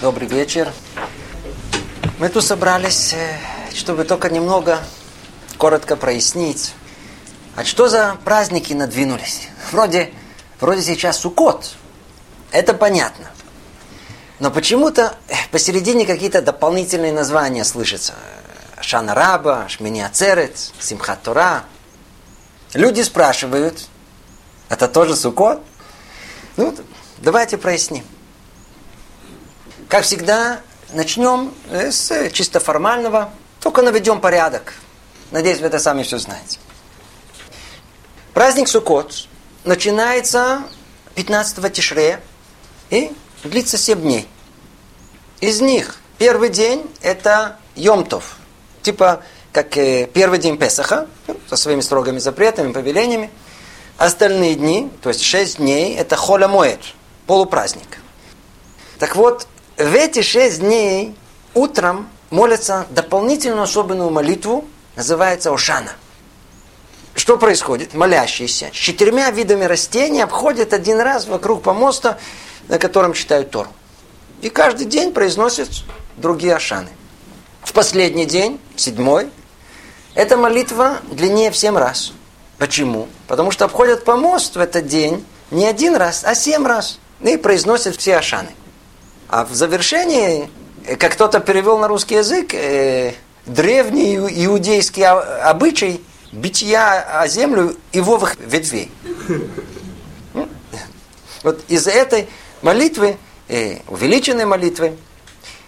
Добрый вечер. Мы тут собрались, э, чтобы только немного коротко прояснить. А что за праздники надвинулись? Вроде, вроде сейчас Суккот. Это понятно. Но почему-то э, посередине какие-то дополнительные названия слышатся. Шана Раба, Шмини Ацерет, Симхат Тора. Люди спрашивают, это тоже Суккот? Ну, давайте проясним. Как всегда, начнем с чисто формального, только наведем порядок. Надеюсь, вы это сами все знаете. Праздник Суккот начинается 15 Тишре и длится 7 дней. Из них первый день это Йомтов. Типа как первый день Песаха, со своими строгими запретами, повелениями. Остальные дни, то есть 6 дней, это Холя Моэт, полупраздник. Так вот, в эти шесть дней утром молятся дополнительную особенную молитву, называется Ошана. Что происходит? Молящиеся с четырьмя видами растений обходят один раз вокруг помоста, на котором читают Тору. И каждый день произносят другие Ашаны. В последний день, седьмой, эта молитва длиннее в семь раз. Почему? Потому что обходят помост в этот день не один раз, а семь раз. И произносят все Ашаны. А в завершении, э, как кто-то перевел на русский язык, э, древний иудейский обычай битья о землю ивовых ветвей. Ну, вот из-за этой молитвы, э, увеличенной молитвы,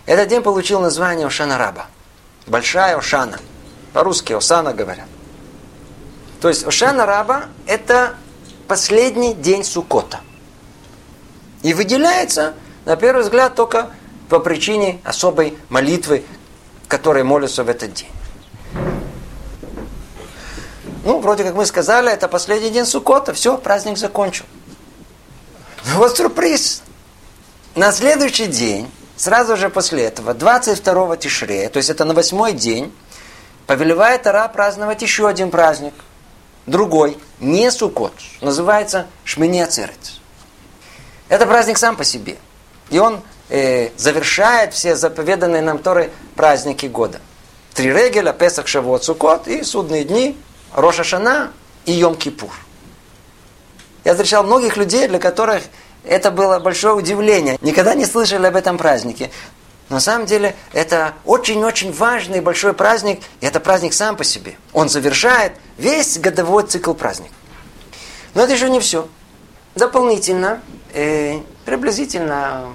этот день получил название Ошана Раба. Большая Ошана. По-русски Осана говорят. То есть Ошана Раба – это последний день Сукота. И выделяется на первый взгляд, только по причине особой молитвы, которой молятся в этот день. Ну, вроде как мы сказали, это последний день Сукота, все, праздник закончен. Но вот сюрприз. На следующий день, сразу же после этого, 22 Тишре, то есть это на восьмой день, повелевает Ара праздновать еще один праздник. Другой, не Сукот, называется Шмини Ацерет. Это праздник сам по себе – и он э, завершает все заповеданные нам Торы праздники года. Три регеля, Песах, Шавуот, Сукот и судные дни, Роша Шана и Йом-Кипур. Я встречал многих людей, для которых это было большое удивление. Никогда не слышали об этом празднике. На самом деле это очень-очень важный большой праздник, и это праздник сам по себе. Он завершает весь годовой цикл праздников. Но это еще не все. Дополнительно э, приблизительно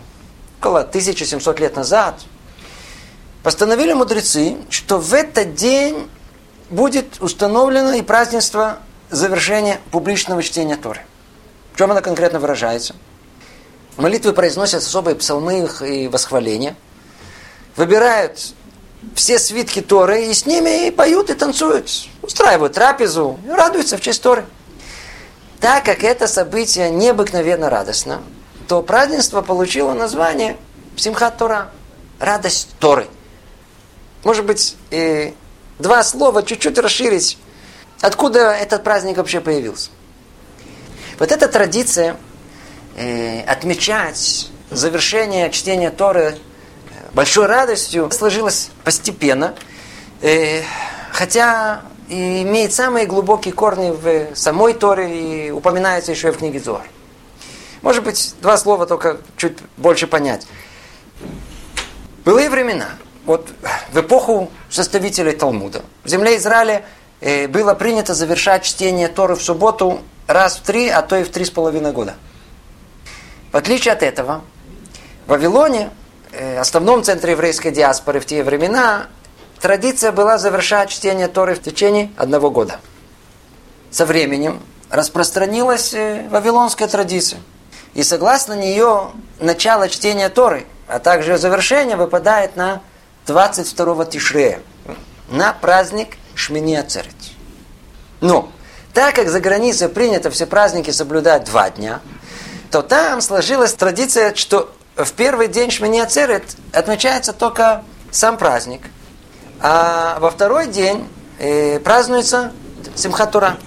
около 1700 лет назад, постановили мудрецы, что в этот день будет установлено и празднество завершения публичного чтения Торы. В чем оно конкретно выражается? Молитвы произносят особые псалмы и восхваления. Выбирают все свитки Торы и с ними и поют, и танцуют. Устраивают трапезу, радуются в честь Торы. Так как это событие необыкновенно радостно, то празднество получило название Симхат Тора. Радость Торы. Может быть, э, два слова чуть-чуть расширить. Откуда этот праздник вообще появился? Вот эта традиция э, отмечать завершение чтения Торы большой радостью сложилась постепенно, э, хотя и имеет самые глубокие корни в самой Торе и упоминается еще и в книге Зор. Может быть, два слова только чуть больше понять. Былые времена, вот в эпоху составителей Талмуда, в земле Израиля э, было принято завершать чтение Торы в субботу раз в три, а то и в три с половиной года. В отличие от этого, в Вавилоне, э, основном центре еврейской диаспоры в те времена, традиция была завершать чтение Торы в течение одного года. Со временем распространилась э, вавилонская традиция – и согласно нее, начало чтения Торы, а также завершение выпадает на 22 Тишрея, на праздник Шмини Ацерет. Но, так как за границей принято все праздники соблюдать два дня, то там сложилась традиция, что в первый день Шмини Ацерет отмечается только сам праздник, а во второй день э, празднуется Симхатура.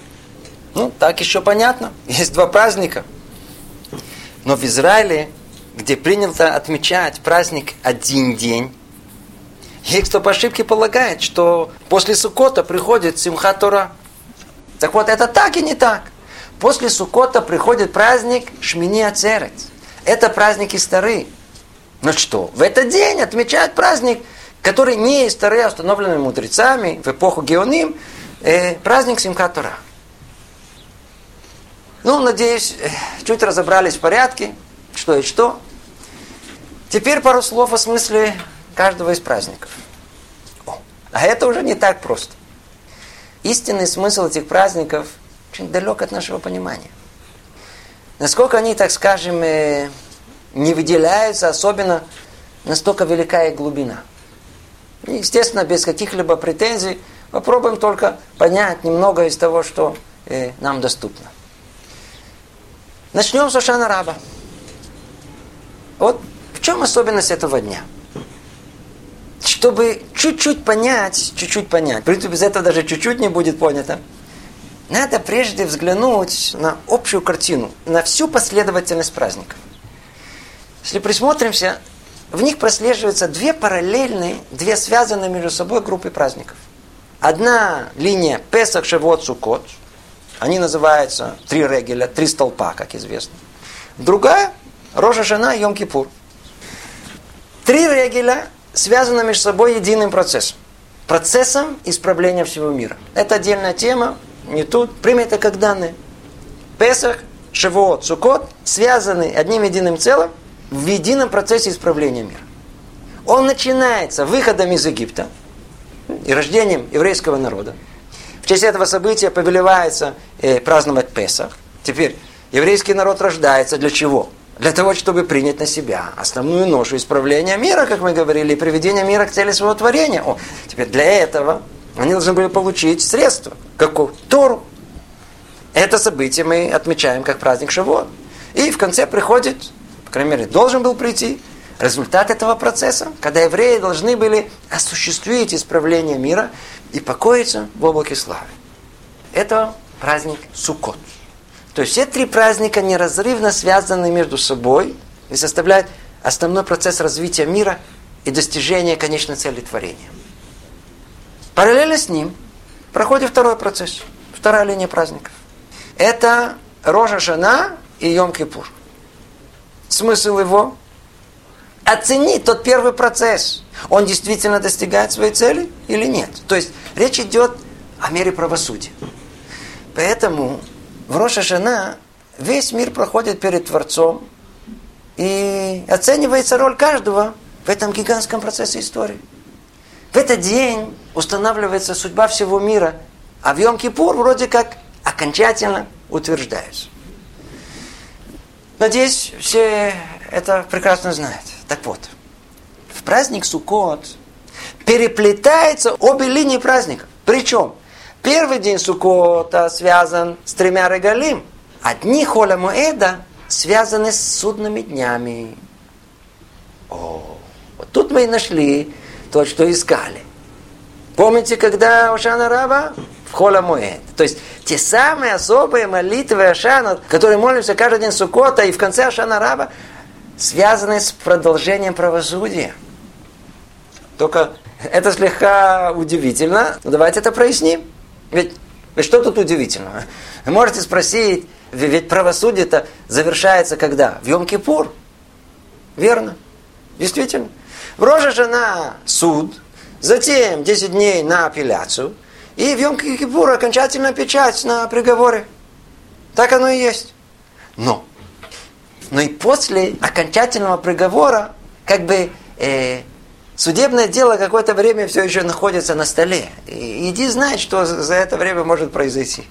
Ну, так еще понятно. Есть два праздника – но в Израиле где принято отмечать праздник один день, есть кто по ошибке полагает, что после Сукота приходит Симхат Тора. Так вот, это так и не так. После Сукота приходит праздник Шмини Ацерец. Это праздники старые. Ну что, в этот день отмечают праздник, который не из старые, а установленный мудрецами в эпоху Геоним, э, праздник Симхат Тора. Ну, надеюсь, э, чуть разобрались в порядке, что и что. Теперь пару слов о смысле каждого из праздников. О, а это уже не так просто. Истинный смысл этих праздников очень далек от нашего понимания. Насколько они, так скажем, э, не выделяются, особенно настолько велика их глубина. Естественно, без каких-либо претензий попробуем только понять немного из того, что э, нам доступно. Начнем с Ошана Раба. Вот в чем особенность этого дня? Чтобы чуть-чуть понять, чуть-чуть понять, в принципе, без этого даже чуть-чуть не будет понято, надо прежде взглянуть на общую картину, на всю последовательность праздников. Если присмотримся, в них прослеживаются две параллельные, две связанные между собой группы праздников. Одна линия Песах, Шевот, Сукот – они называются три регеля, три столпа, как известно. Другая – Рожа Жена и Йом-Кипур. Три регеля связаны между собой единым процессом. Процессом исправления всего мира. Это отдельная тема, не тут. Прими это как данные. Песах, Шивот, Сукот связаны одним единым целым в едином процессе исправления мира. Он начинается выходом из Египта и рождением еврейского народа – честь этого события повелевается э, праздновать Песах. Теперь, еврейский народ рождается для чего? Для того, чтобы принять на себя основную ношу исправления мира, как мы говорили, и приведения мира к цели своего творения. О, теперь для этого они должны были получить средства. Какую? Тору. Это событие мы отмечаем как праздник Шавуот. И в конце приходит, по крайней мере, должен был прийти результат этого процесса, когда евреи должны были осуществить исправление мира и покоиться в облаке славы. Это праздник Суккот. То есть все три праздника неразрывно связаны между собой и составляют основной процесс развития мира и достижения конечной цели творения. Параллельно с ним проходит второй процесс, вторая линия праздников. Это Рожа Жана и Йом-Кипур. Смысл его – оценить тот первый процесс – он действительно достигает своей цели или нет. То есть речь идет о мере правосудия. Поэтому в Роша Жена весь мир проходит перед Творцом и оценивается роль каждого в этом гигантском процессе истории. В этот день устанавливается судьба всего мира, а в Йом-Кипур вроде как окончательно утверждается. Надеюсь, все это прекрасно знают. Так вот, в праздник Суккот переплетаются обе линии праздника. Причем первый день Суккота связан с тремя регалим, а дни Холя Моэда связаны с судными днями. О, вот тут мы и нашли то, что искали. Помните, когда Ошана Раба в Хола Моэд? То есть те самые особые молитвы Ашана, которые молимся каждый день Суккота и в конце Ашана Раба, связаны с продолжением правосудия. Только это слегка удивительно. Но давайте это проясним. Ведь, ведь что тут удивительного? Вы можете спросить, ведь правосудие-то завершается когда? В Йом-Кипур. Верно. Действительно. В Роже жена суд, затем 10 дней на апелляцию, и в Йом-Кипур окончательная печать на приговоре. Так оно и есть. Но, но и после окончательного приговора, как бы э, Судебное дело какое-то время все еще находится на столе. Иди знать, что за это время может произойти.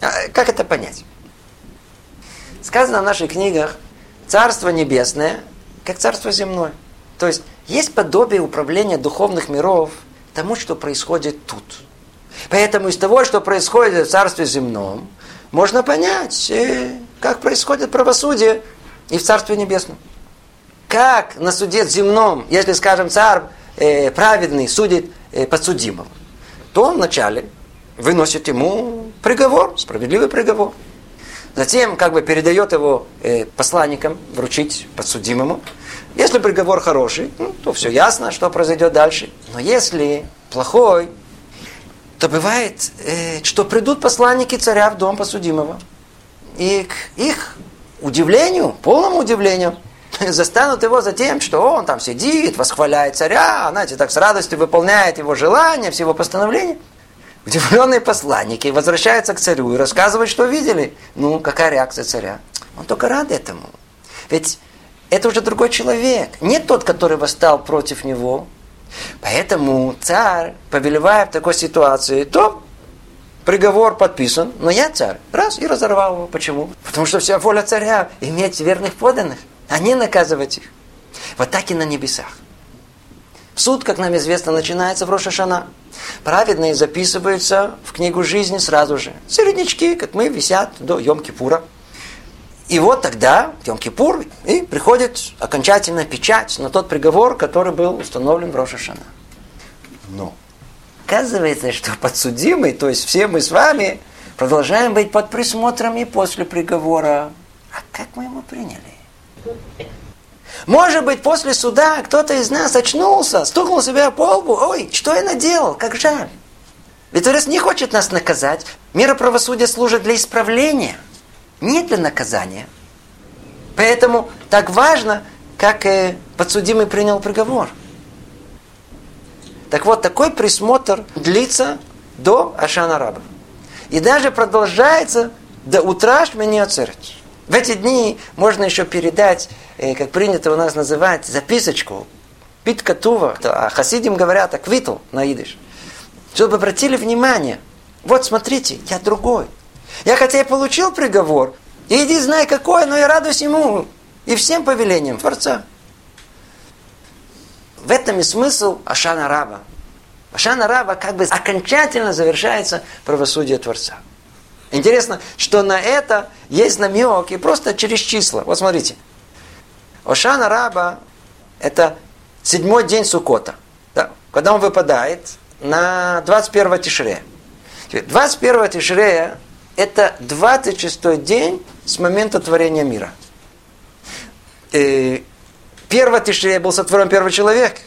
А как это понять? Сказано в наших книгах, Царство Небесное, как Царство Земное. То есть есть подобие управления духовных миров тому, что происходит тут. Поэтому из того, что происходит в Царстве Земном, можно понять, э, как происходит правосудие и в Царстве Небесном как на суде земном, если, скажем, царь э, праведный судит э, подсудимого, то он вначале выносит ему приговор, справедливый приговор. Затем как бы передает его э, посланникам, вручить подсудимому. Если приговор хороший, ну, то все ясно, что произойдет дальше. Но если плохой, то бывает, э, что придут посланники царя в дом подсудимого. И к их удивлению, полному удивлению, застанут его за тем, что он там сидит, восхваляет царя, знаете, так с радостью выполняет его желания, все его постановления. Удивленные посланники возвращаются к царю и рассказывают, что видели. Ну, какая реакция царя? Он только рад этому. Ведь это уже другой человек. Не тот, который восстал против него. Поэтому царь, повелевая в такой ситуации, то приговор подписан, но я царь. Раз, и разорвал его. Почему? Потому что вся воля царя иметь верных подданных, а не наказывать их. Вот так и на небесах. Суд, как нам известно, начинается в Рошашана. Праведные записываются в книгу жизни сразу же. Середнячки, как мы, висят до Йом-Кипура. И вот тогда, Йом-Кипур, и приходит окончательная печать на тот приговор, который был установлен в Рошашана. Но оказывается, что подсудимый, то есть все мы с вами, продолжаем быть под присмотром и после приговора. А как мы его приняли? Может быть, после суда кто-то из нас очнулся, стукнул себя по лбу. Ой, что я наделал? Как жаль. Ведь Творец не хочет нас наказать. Мера правосудия служит для исправления, не для наказания. Поэтому так важно, как э, подсудимый принял приговор. Так вот, такой присмотр длится до Ашана Раба. И даже продолжается до утра Шмини В эти дни можно еще передать Э, как принято у нас называть, записочку, пит катува, а хасидим говорят, аквитл на идыш, чтобы обратили внимание, вот смотрите, я другой. Я хотя и получил приговор, иди знай какой, но я радуюсь ему и всем повелениям Творца. В этом и смысл Ашана Раба. Ашана Раба как бы окончательно завершается правосудие Творца. Интересно, что на это есть намек и просто через числа. Вот смотрите. Ошана Раба – это седьмой день Сукота. Да? Когда он выпадает на 21 Тишрея. 21 Тишрея – это 26 день с момента творения мира. И первый Тишрея был сотворен первый человек.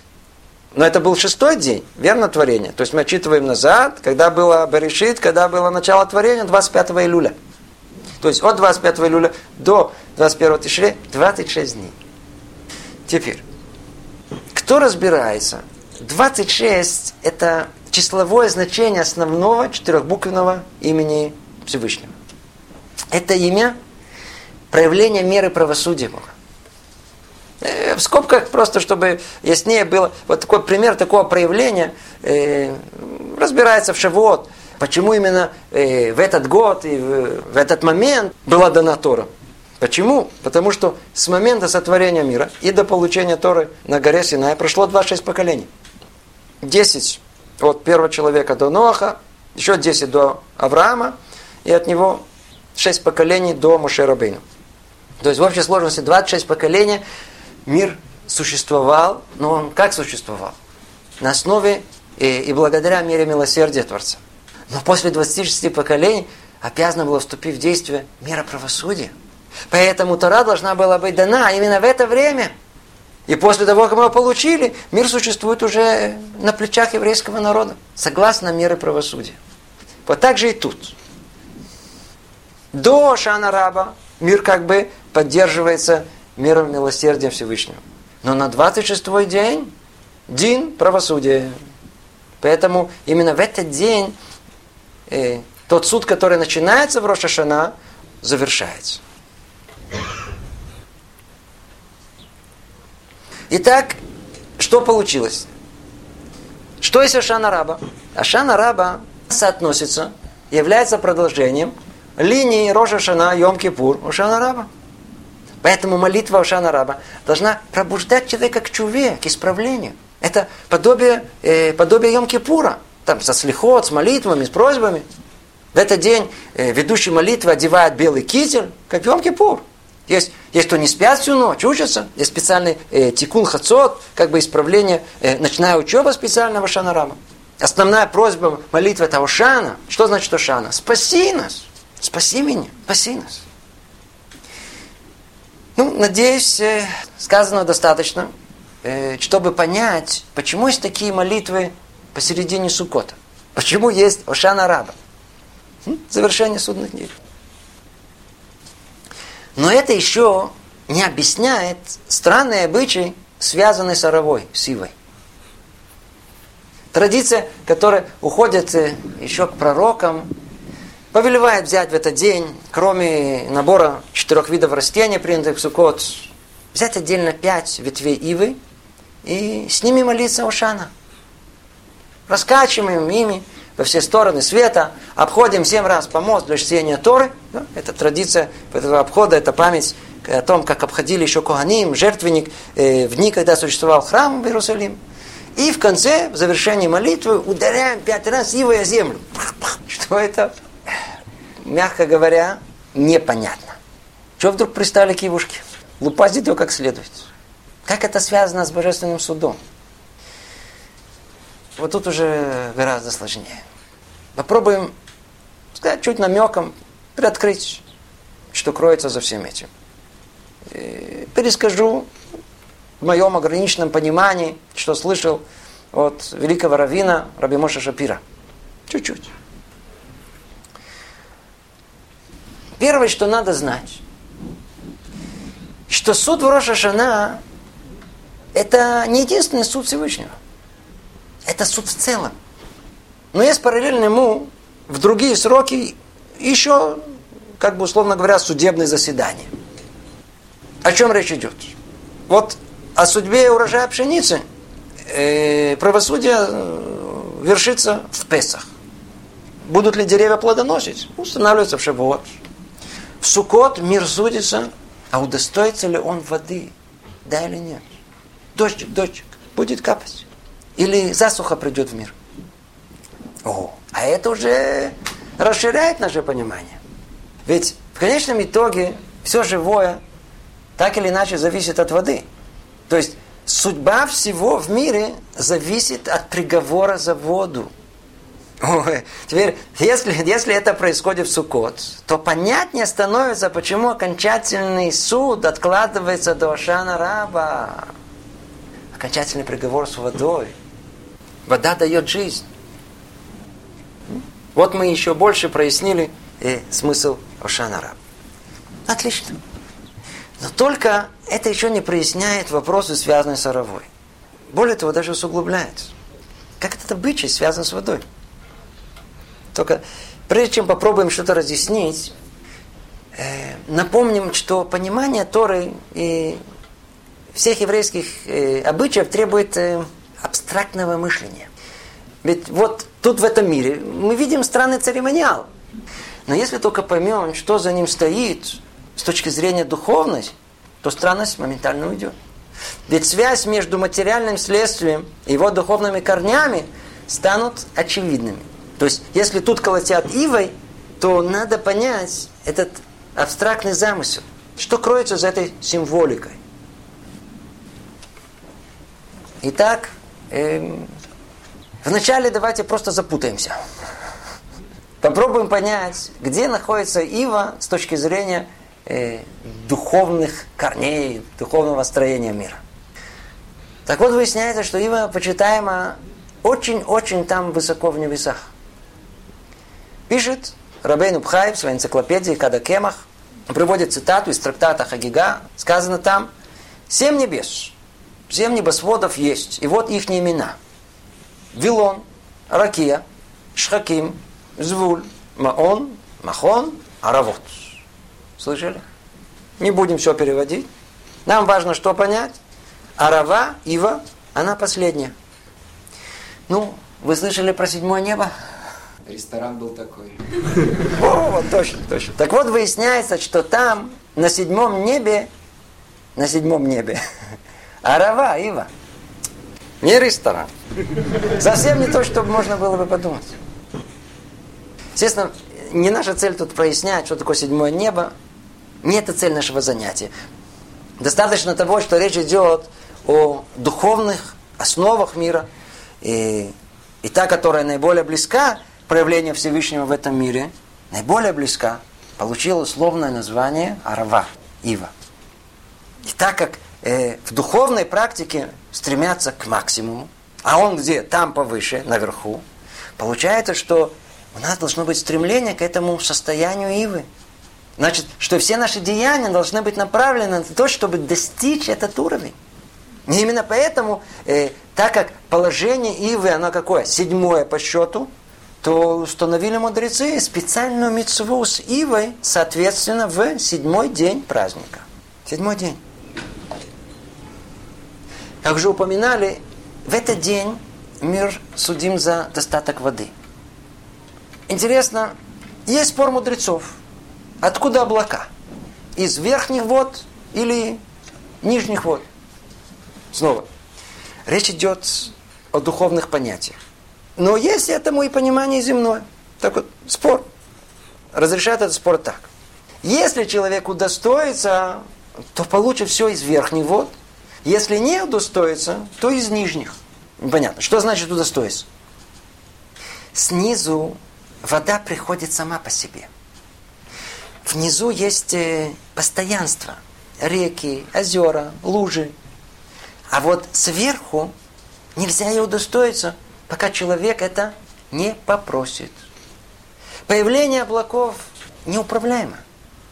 Но это был шестой день, верно, творение. То есть мы отчитываем назад, когда было Берешит, когда было начало творения, 25 июля. То есть от 25 июля до 21 Тишрея 26 дней. Теперь, кто разбирается? 26 – это числовое значение основного четырехбуквенного имени Всевышнего. Это имя проявление меры правосудия Бога. Э, в скобках просто, чтобы яснее было, вот такой пример такого проявления э, разбирается в Шавуот, почему именно э, в этот год и в, этот момент была дана Тора. Почему? Потому что с момента сотворения мира и до получения Торы на горе Синай прошло 26 поколений. 10 от первого человека до Ноаха, еще 10 до Авраама, и от него 6 поколений до Мушерабейну. То есть в общей сложности 26 поколений мир существовал, но он как существовал? На основе и, и благодаря мере милосердия Творца. Но после 26 поколений обязана была вступить в действие мера правосудия – Поэтому Тора должна была быть дана именно в это время. И после того, как мы его получили, мир существует уже на плечах еврейского народа, согласно меры правосудия. Вот так же и тут. До Шана Раба мир как бы поддерживается миром милосердия Всевышнего. Но на 26-й день день правосудия. Поэтому именно в этот день э, тот суд, который начинается в Рошашана, завершается. Итак, что получилось? Что есть Ашана Раба? Ашана Раба соотносится, является продолжением линии Рожа Шана Йом Кипур Ашана Раба. Поэтому молитва Ашана Раба должна пробуждать человека к чуве, к исправлению. Это подобие, э, подобие Йом Кипура. Там со слихот, с молитвами, с просьбами. В этот день э, ведущий молитвы одевает белый китель, как Йом Кипур. Есть, есть кто не спят всю ночь, учатся. Есть специальный э, тикун хацот, как бы исправление, э, ночная учеба специального шанарама. Основная просьба молитвы это Ошана. Что значит Ошана? Спаси нас. Спаси меня. Спаси нас. Ну, надеюсь, э, сказано достаточно, э, чтобы понять, почему есть такие молитвы посередине Сукота. Почему есть Ошана Раба. Завершение судных дней. Но это еще не объясняет странные обычаи, связанные с Оровой, с Ивой. Традиция, которая уходит э, еще к пророкам, повелевает взять в этот день, кроме набора четырех видов растений, принятых в Сукот, взять отдельно пять ветвей ивы и с ними молиться Ошана. Раскачиваем ими во все стороны света, обходим семь раз по мост для чтения Торы. Да? Это традиция этого обхода, это память о том, как обходили еще Коганим, жертвенник, э, в дни, когда существовал храм в Иерусалим. И в конце, в завершении молитвы, ударяем пять раз ивой о землю. Что это? Мягко говоря, непонятно. Чего вдруг пристали к ивушке? Лупазить его как следует. Как это связано с божественным судом? Вот тут уже гораздо сложнее. Попробуем сказать чуть намеком, приоткрыть, что кроется за всем этим. И перескажу в моем ограниченном понимании, что слышал от великого равина Раби Моша Шапира. Чуть-чуть. Первое, что надо знать, что суд в Роша Шана – это не единственный суд Всевышнего – это суд в целом. Но есть параллельно ему в другие сроки еще, как бы условно говоря, судебные заседания. О чем речь идет? Вот о судьбе урожая пшеницы э, правосудие э, вершится в Песах. Будут ли деревья плодоносить? Устанавливается в Шавуот. В Сукот мир судится, а удостоится ли он воды? Да или нет? Дождик, дождик, будет капать. Или засуха придет в мир. О, а это уже расширяет наше понимание. Ведь в конечном итоге все живое так или иначе зависит от воды. То есть судьба всего в мире зависит от приговора за воду. Теперь, если, если это происходит в Суккот, то понятнее становится, почему окончательный суд откладывается до Ашана Раба. Окончательный приговор с водой – Вода дает жизнь. Вот мы еще больше прояснили э, смысл Ошанара. Отлично. Но только это еще не проясняет вопросы, связанные с оровой. Более того, даже усугубляет. Как этот обычай связан с водой? Только прежде чем попробуем что-то разъяснить, э, напомним, что понимание Торы и всех еврейских э, обычаев требует э, абстрактного мышления. Ведь вот тут в этом мире мы видим странный церемониал. Но если только поймем, что за ним стоит с точки зрения духовности, то странность моментально уйдет. Ведь связь между материальным следствием и его духовными корнями станут очевидными. То есть, если тут колотят ивой, то надо понять этот абстрактный замысел. Что кроется за этой символикой? Итак, Эм, вначале давайте просто запутаемся. Попробуем понять, где находится Ива с точки зрения э, духовных корней, духовного строения мира. Так вот, выясняется, что Ива почитаема очень-очень там высоко в небесах. Пишет Рабейну Пхай в своей энциклопедии Кадакемах, приводит цитату из трактата Хагига, сказано там «Семь небес, Семь небосводов есть. И вот их имена. Вилон, Ракия, Шхаким, Звуль, Маон, Махон, Аравот. Слышали? Не будем все переводить. Нам важно что понять. Арава, Ива, она последняя. Ну, вы слышали про седьмое небо? Ресторан был такой. О, точно, точно. Так вот выясняется, что там, на седьмом небе, на седьмом небе, Арава, Ива. Не ресторан. Совсем не то, что можно было бы подумать. Естественно, не наша цель тут прояснять, что такое седьмое небо. Не это цель нашего занятия. Достаточно того, что речь идет о духовных основах мира. И, и та, которая наиболее близка проявлению Всевышнего в этом мире, наиболее близка, получила условное название Арава, Ива. И так как э, в духовной практике стремятся к максимуму, а он где? Там повыше, наверху. Получается, что у нас должно быть стремление к этому состоянию ивы. Значит, что все наши деяния должны быть направлены на то, чтобы достичь этот уровень. И именно поэтому, э, так как положение ивы, оно какое? Седьмое по счету, то установили мудрецы специальную митцву с ивой, соответственно, в седьмой день праздника. Седьмой день. Как уже упоминали, в этот день мир судим за достаток воды. Интересно, есть спор мудрецов. Откуда облака? Из верхних вод или нижних вод? Снова. Речь идет о духовных понятиях. Но есть этому и понимание земное. Так вот, спор. Разрешает этот спор так. Если человек удостоится, то получит все из верхних вод. Если не удостоится, то из нижних. Понятно. Что значит удостоиться? Снизу вода приходит сама по себе. Внизу есть э, постоянство. Реки, озера, лужи. А вот сверху нельзя ее удостоиться, пока человек это не попросит. Появление облаков неуправляемо.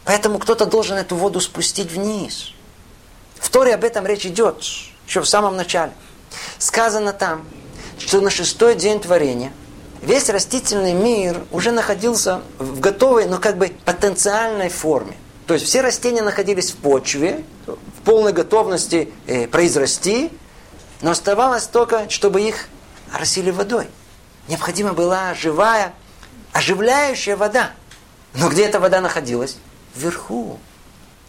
Поэтому кто-то должен эту воду спустить вниз. В Торе об этом речь идет, еще в самом начале. Сказано там, что на шестой день творения весь растительный мир уже находился в готовой, но как бы потенциальной форме. То есть все растения находились в почве, в полной готовности э, произрасти, но оставалось только, чтобы их оросили водой. Необходима была живая, оживляющая вода. Но где эта вода находилась? Вверху.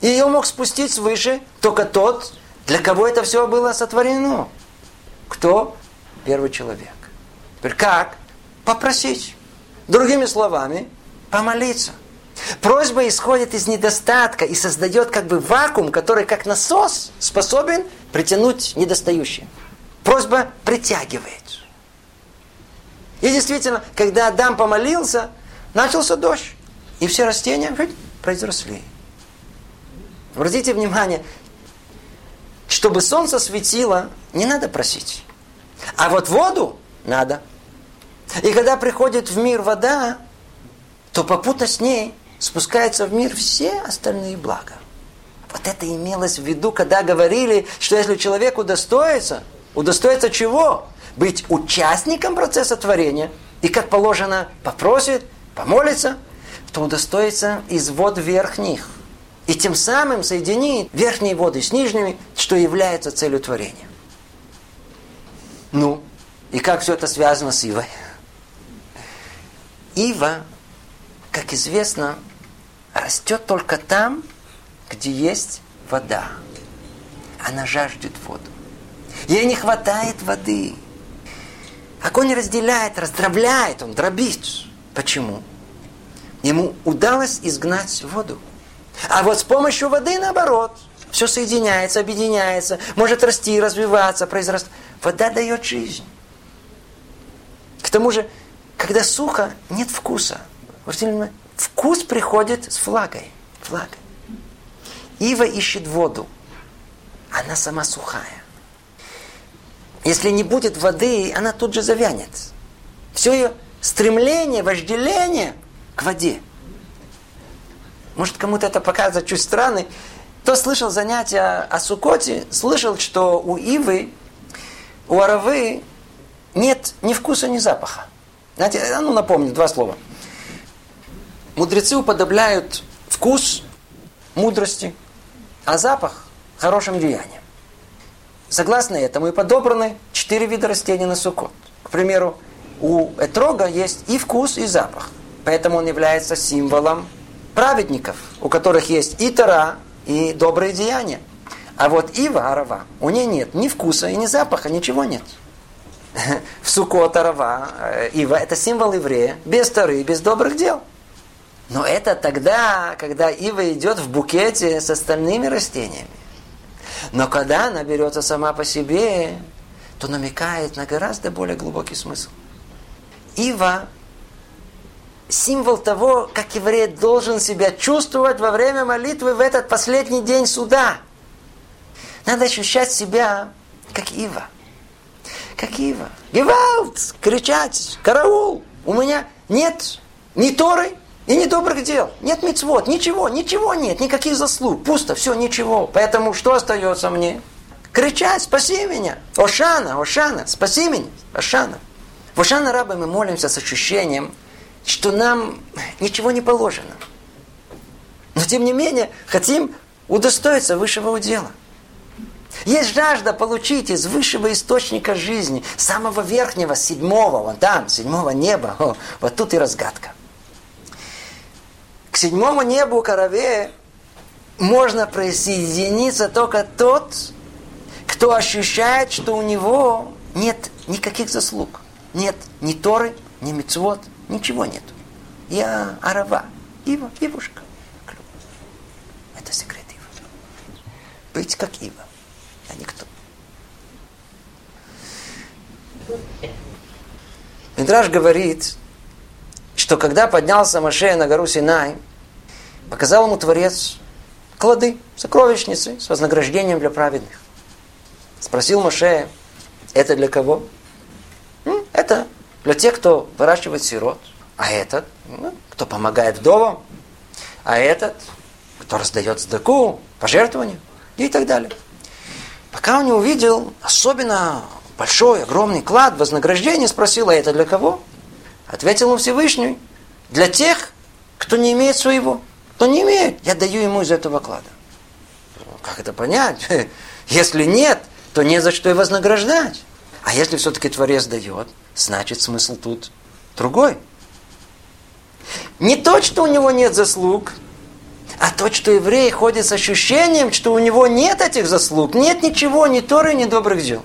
И ее мог спустить свыше только тот, для кого это все было сотворено. Кто? Первый человек. Теперь как? Попросить. Другими словами, помолиться. Просьба исходит из недостатка и создает как бы вакуум, который как насос способен притянуть недостающее. Просьба притягивает. И действительно, когда Адам помолился, начался дождь. И все растения произросли. Обратите внимание, чтобы солнце светило, не надо просить. А вот воду надо. И когда приходит в мир вода, то попутно с ней спускаются в мир все остальные блага. Вот это имелось в виду, когда говорили, что если человек удостоится, удостоится чего? Быть участником процесса творения, и как положено попросит, помолится, то удостоится из вод верхних. И тем самым соединит верхние воды с нижними, что является целью творения. Ну, и как все это связано с Ивой? Ива, как известно, растет только там, где есть вода. Она жаждет воду. Ей не хватает воды. Огонь разделяет, раздробляет, он дробит. Почему? Ему удалось изгнать воду. А вот с помощью воды наоборот. Все соединяется, объединяется, может расти, развиваться, произрастать. Вода дает жизнь. К тому же, когда сухо, нет вкуса. Вкус приходит с влагой. Влагой. Ива ищет воду. Она сама сухая. Если не будет воды, она тут же завянет. Все ее стремление, вожделение к воде. Может, кому-то это показывает чуть странно. Кто слышал занятия о Сукоте, слышал, что у Ивы, у Аравы нет ни вкуса, ни запаха. Знаете, ну напомню, два слова. Мудрецы уподобляют вкус мудрости, а запах хорошим деянием. Согласно этому и подобраны четыре вида растений на сукот. К примеру, у этрога есть и вкус, и запах. Поэтому он является символом праведников, у которых есть и тара, и добрые деяния. А вот ива, арава, у нее нет ни вкуса, и ни запаха, ничего нет. В сукот, арава, э, ива – это символ еврея, без тары, без добрых дел. Но это тогда, когда ива идет в букете с остальными растениями. Но когда она берется сама по себе, то намекает на гораздо более глубокий смысл. Ива – символ того, как еврей должен себя чувствовать во время молитвы в этот последний день суда. Надо ощущать себя как Ива. Как Ива. Гевалт! Кричать! Караул! У меня нет ни Торы, и ни добрых дел. Нет мецвод, ничего, ничего нет, никаких заслуг. Пусто, все, ничего. Поэтому что остается мне? Кричать, спаси меня. Ошана, Ошана, спаси меня. Ошана. В Ошана рабы мы молимся с ощущением, что нам ничего не положено. Но тем не менее, хотим удостоиться высшего удела. Есть жажда получить из высшего источника жизни, самого верхнего, седьмого, вон там, седьмого неба. О, вот тут и разгадка. К седьмому небу корове можно присоединиться только тот, кто ощущает, что у него нет никаких заслуг. Нет ни Торы, ни Мецвод, ничего нет. Я арава, Ива, Ивушка. Это секрет Ива. Быть как Ива а никто. Мидраж говорит, что когда поднялся Маше на гору Синай, показал ему Творец клады, сокровищницы с вознаграждением для праведных. Спросил Маше, это для кого? Это для тех, кто выращивает сирот. А этот, ну, кто помогает вдовам. А этот, кто раздает сдаку, пожертвования и так далее. Пока он не увидел особенно большой, огромный клад, вознаграждение, спросил, а это для кого? Ответил ему Всевышний, для тех, кто не имеет своего. Кто не имеет, я даю ему из этого клада. Как это понять? Если нет, то не за что и вознаграждать. А если все-таки Творец дает, значит смысл тут другой. Не то, что у него нет заслуг, а тот, что еврей ходит с ощущением, что у него нет этих заслуг, нет ничего, ни Торы, ни добрых дел.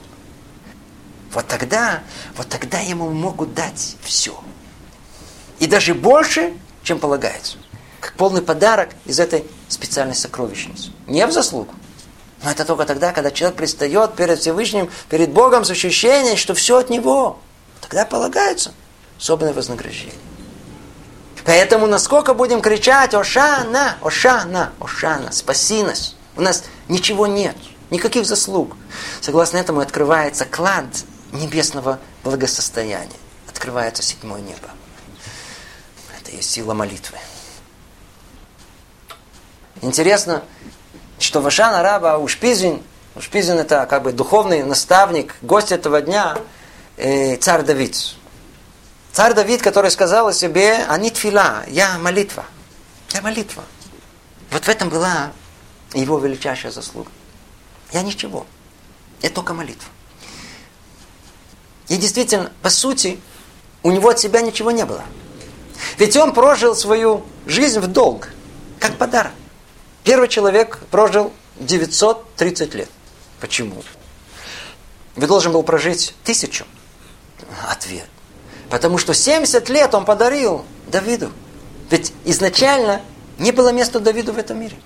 Вот тогда, вот тогда ему могут дать все. И даже больше, чем полагается. Как полный подарок из этой специальной сокровищницы. Не в заслугу. Но это только тогда, когда человек предстает перед Всевышним, перед Богом с ощущением, что все от Него. Тогда полагается особенное вознаграждение. Поэтому насколько будем кричать «Ошана! Ошана! Ошана! Спаси нас!» У нас ничего нет, никаких заслуг. Согласно этому открывается клад небесного благосостояния. Открывается седьмое небо. Есть сила молитвы. Интересно, что Вашана Раба Ушпизин, Ушпизин это как бы духовный наставник, гость этого дня, э, царь Давид. Царь Давид, который сказал о себе, они тфила, я молитва. Я молитва. Вот в этом была его величайшая заслуга. Я ничего. Я только молитва. И действительно, по сути, у него от себя ничего не было. Ведь он прожил свою жизнь в долг, как подарок. Первый человек прожил 930 лет. Почему? Ведь должен был прожить тысячу. Ответ. Потому что 70 лет он подарил Давиду. Ведь изначально не было места Давиду в этом мире.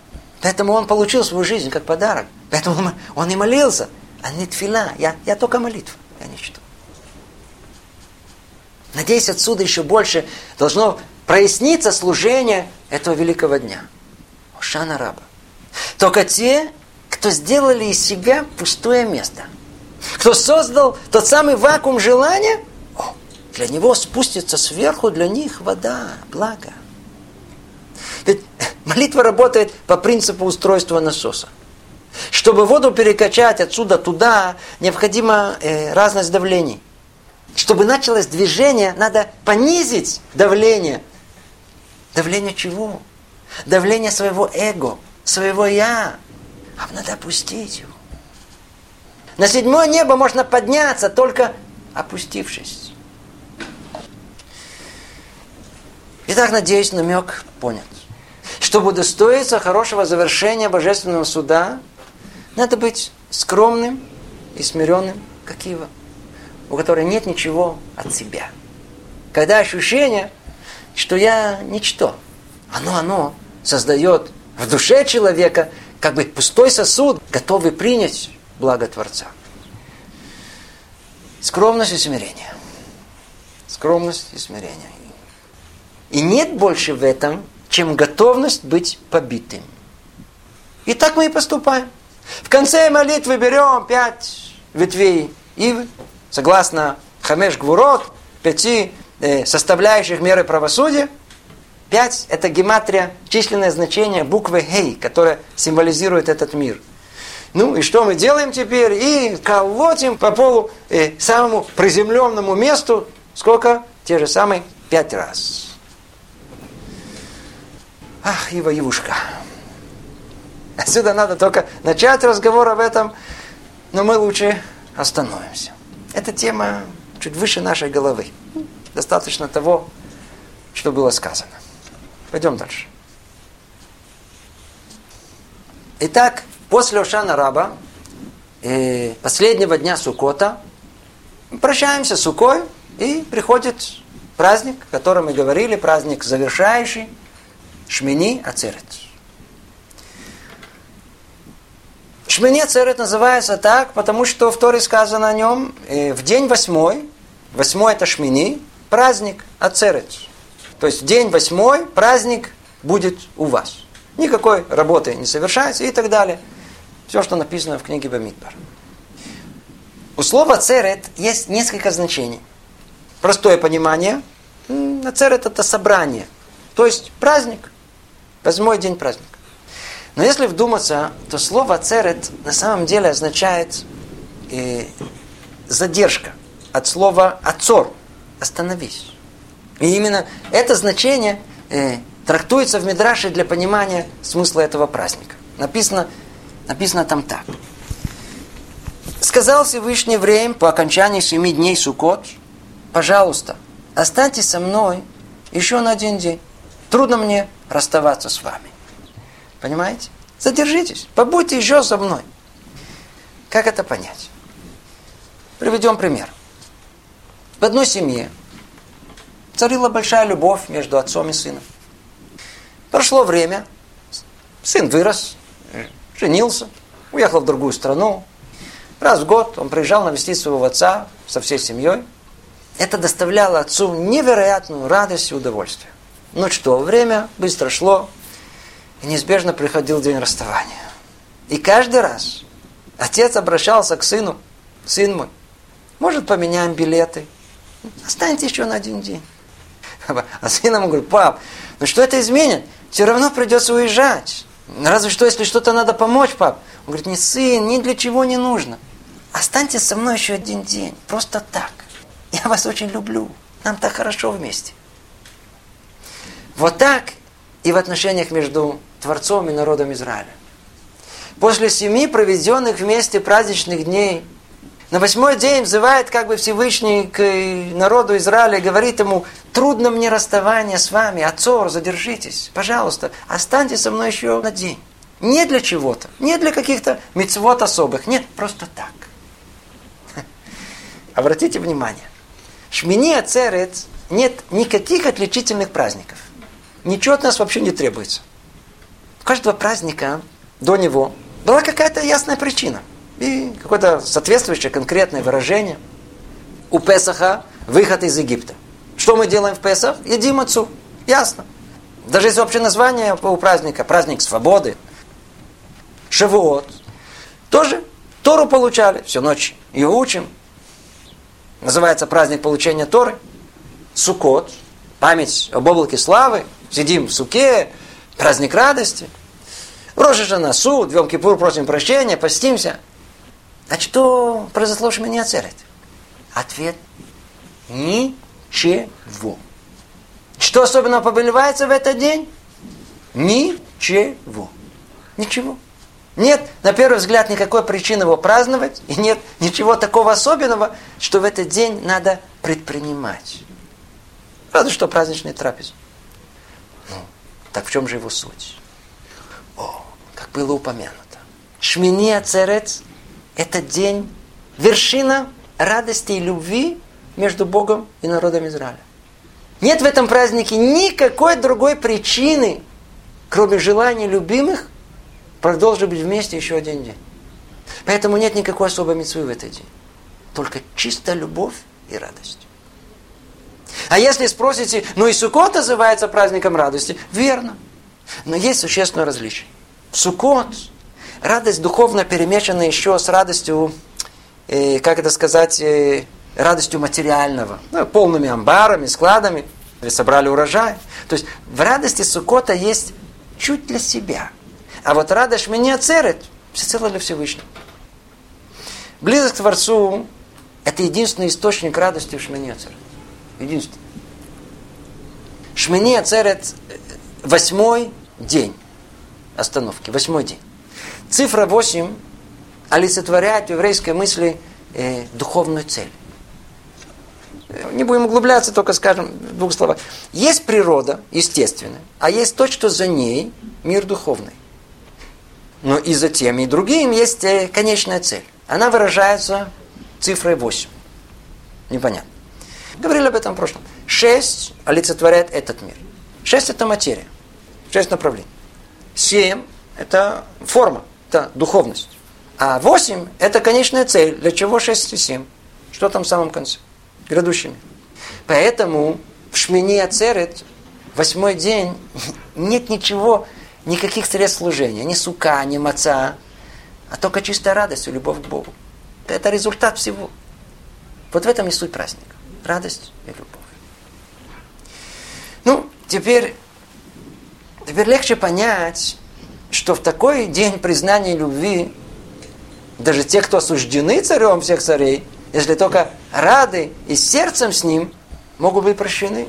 Поэтому он получил свою жизнь как подарок. Поэтому он и молился. А не тфила. Я, я только молитва. Я ничто. Надеюсь, отсюда еще больше должно проясниться служение этого великого дня. Ошана раба. Только те, кто сделали из себя пустое место. Кто создал тот самый вакуум желания – для него спустится сверху, для них вода, благо. Ведь молитва работает по принципу устройства насоса. Чтобы воду перекачать отсюда туда, необходима э, разность давлений. Чтобы началось движение, надо понизить давление. Давление чего? Давление своего эго, своего я. А надо опустить его. На седьмое небо можно подняться, только опустившись. Итак, надеюсь, намек понят. Чтобы удостоиться хорошего завершения божественного суда, надо быть скромным и смиренным, как Ива, у которой нет ничего от себя. Когда ощущение, что я ничто, оно, оно создает в душе человека как бы пустой сосуд, готовый принять благо Творца. Скромность и смирение. Скромность и смирение. И нет больше в этом, чем готовность быть побитым. И так мы и поступаем. В конце молитвы берем пять ветвей ивы, согласно Хамеш Гвурот, пяти э, составляющих меры правосудия. Пять – это гематрия, численное значение буквы Хей, которая символизирует этот мир. Ну и что мы делаем теперь? И колотим по полу э, самому приземленному месту, сколько? Те же самые пять раз. Ах, Ива Ивушка. Отсюда надо только начать разговор об этом, но мы лучше остановимся. Эта тема чуть выше нашей головы. Достаточно того, что было сказано. Пойдем дальше. Итак, после Ошана Раба, э, последнего дня Сукота, прощаемся с Сукой, и приходит праздник, о котором мы говорили, праздник завершающий, Шмини Ацерет. Шмини Ацерет называется так, потому что в Торе сказано о нем э, в день восьмой, восьмой это Шмини, праздник Ацерет. То есть день восьмой праздник будет у вас. Никакой работы не совершается и так далее. Все, что написано в книге Бамидбар. У слова церет есть несколько значений. Простое понимание. Церет это собрание. То есть праздник. Восьмой день праздника. Но если вдуматься, то слово церет на самом деле означает э, задержка от слова отцор. Остановись. И именно это значение э, трактуется в Мидраше для понимания смысла этого праздника. Написано, написано там так. Сказал Всевышний евреям по окончании семи дней Суккот, пожалуйста, останьтесь со мной еще на один день. Трудно мне расставаться с вами. Понимаете? Задержитесь, побудьте еще со мной. Как это понять? Приведем пример. В одной семье царила большая любовь между отцом и сыном. Прошло время, сын вырос, женился, уехал в другую страну. Раз в год он приезжал навестить своего отца со всей семьей. Это доставляло отцу невероятную радость и удовольствие. Ну что, время быстро шло, и неизбежно приходил день расставания. И каждый раз отец обращался к сыну, сын мой, может поменяем билеты, останьте еще на один день. А сын ему говорит, пап, ну что это изменит? Все равно придется уезжать. Разве что, если что-то надо помочь, пап. Он говорит, не сын, ни для чего не нужно. Останьтесь со мной еще один день, просто так. Я вас очень люблю. Нам так хорошо вместе. Вот так и в отношениях между Творцом и народом Израиля. После семи проведенных вместе праздничных дней, на восьмой день взывает как бы Всевышний к народу Израиля и говорит ему, трудно мне расставание с вами, отцор, задержитесь, пожалуйста, останьтесь со мной еще на день. Не для чего-то, не для каких-то мецвод особых, нет, просто так. Обратите внимание, Шмини Ацерет нет никаких отличительных праздников. Ничего от нас вообще не требуется. Каждого праздника до него была какая-то ясная причина. И какое-то соответствующее конкретное выражение. У Песаха выход из Египта. Что мы делаем в Песах? Едим отцу. Ясно. Даже есть общее название у праздника. Праздник свободы. Шавуот. Тоже Тору получали. Всю ночь ее учим. Называется праздник получения Торы. Сукот. Память об облаке славы. Сидим в суке, праздник радости. Рожа на суд, Йом Кипур просим прощения, постимся. А что произошло с меня церет? Ответ – ничего. Что особенно повелевается в этот день? Ничего. Ничего. Нет, на первый взгляд, никакой причины его праздновать, и нет ничего такого особенного, что в этот день надо предпринимать. Разве что праздничный трапезу. Так в чем же его суть? О, как было упомянуто. Шмини Ацерец – это день, вершина радости и любви между Богом и народом Израиля. Нет в этом празднике никакой другой причины, кроме желания любимых, продолжить быть вместе еще один день. Поэтому нет никакой особой мецвы в этот день. Только чистая любовь и радость. А если спросите, ну и Суккот называется праздником радости, верно. Но есть существенное различие. В Суккот радость духовно перемешана еще с радостью, э, как это сказать, э, радостью материального. Ну, полными амбарами, складами. Собрали урожай. То есть в радости Сукота есть чуть для себя. А вот радость меня церет всецело для Всевышнего. Близость к Творцу – это единственный источник радости в Шмине Ацерет. Единственный. Шмини Ацерет – восьмой день остановки, восьмой день. Цифра 8 олицетворяет в еврейской мысли э, духовную цель. Не будем углубляться, только скажем двух словах. Есть природа, естественная, а есть то, что за ней мир духовный. Но и за тем, и другим есть э, конечная цель. Она выражается цифрой 8. Непонятно. Говорили об этом в прошлом. 6 олицетворяет этот мир. 6 это материя. 6 направлений. 7 это форма это духовность. А 8 – это конечная цель. Для чего 6 и 7? Что там в самом конце? Грядущими. Поэтому в Шмини Ацерет, восьмой день, нет ничего, никаких средств служения. Ни сука, ни маца, а только чистая радость и любовь к Богу. Это результат всего. Вот в этом и суть праздника. Радость и любовь. Ну, теперь, теперь легче понять, что в такой день признания любви даже те, кто осуждены царем всех царей, если только рады и сердцем с ним, могут быть прощены.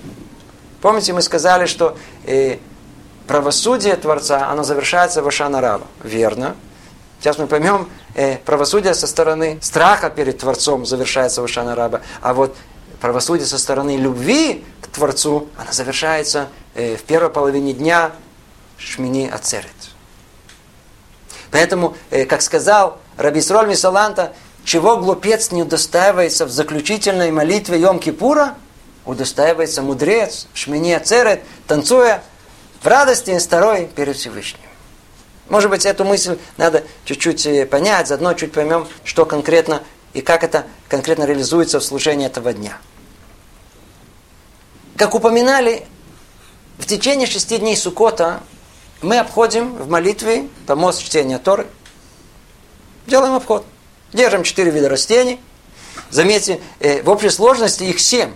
Помните, мы сказали, что э, правосудие Творца, оно завершается в Ашана Верно. Сейчас мы поймем, э, правосудие со стороны страха перед Творцом завершается в Ашана А вот правосудие со стороны любви к Творцу, оно завершается э, в первой половине дня Шмини Ацерет. Поэтому, э, как сказал Раби Сроль Мисаланта, чего глупец не удостаивается в заключительной молитве Йом-Кипура, удостаивается мудрец, шмини церет, танцуя в радости и старой перед Всевышним. Может быть, эту мысль надо чуть-чуть э, понять, заодно чуть поймем, что конкретно и как это конкретно реализуется в служении этого дня. Как упоминали, в течение шести дней Сукота мы обходим в молитве помост чтения Торы. Делаем обход. Держим четыре вида растений. Заметьте, э, в общей сложности их семь.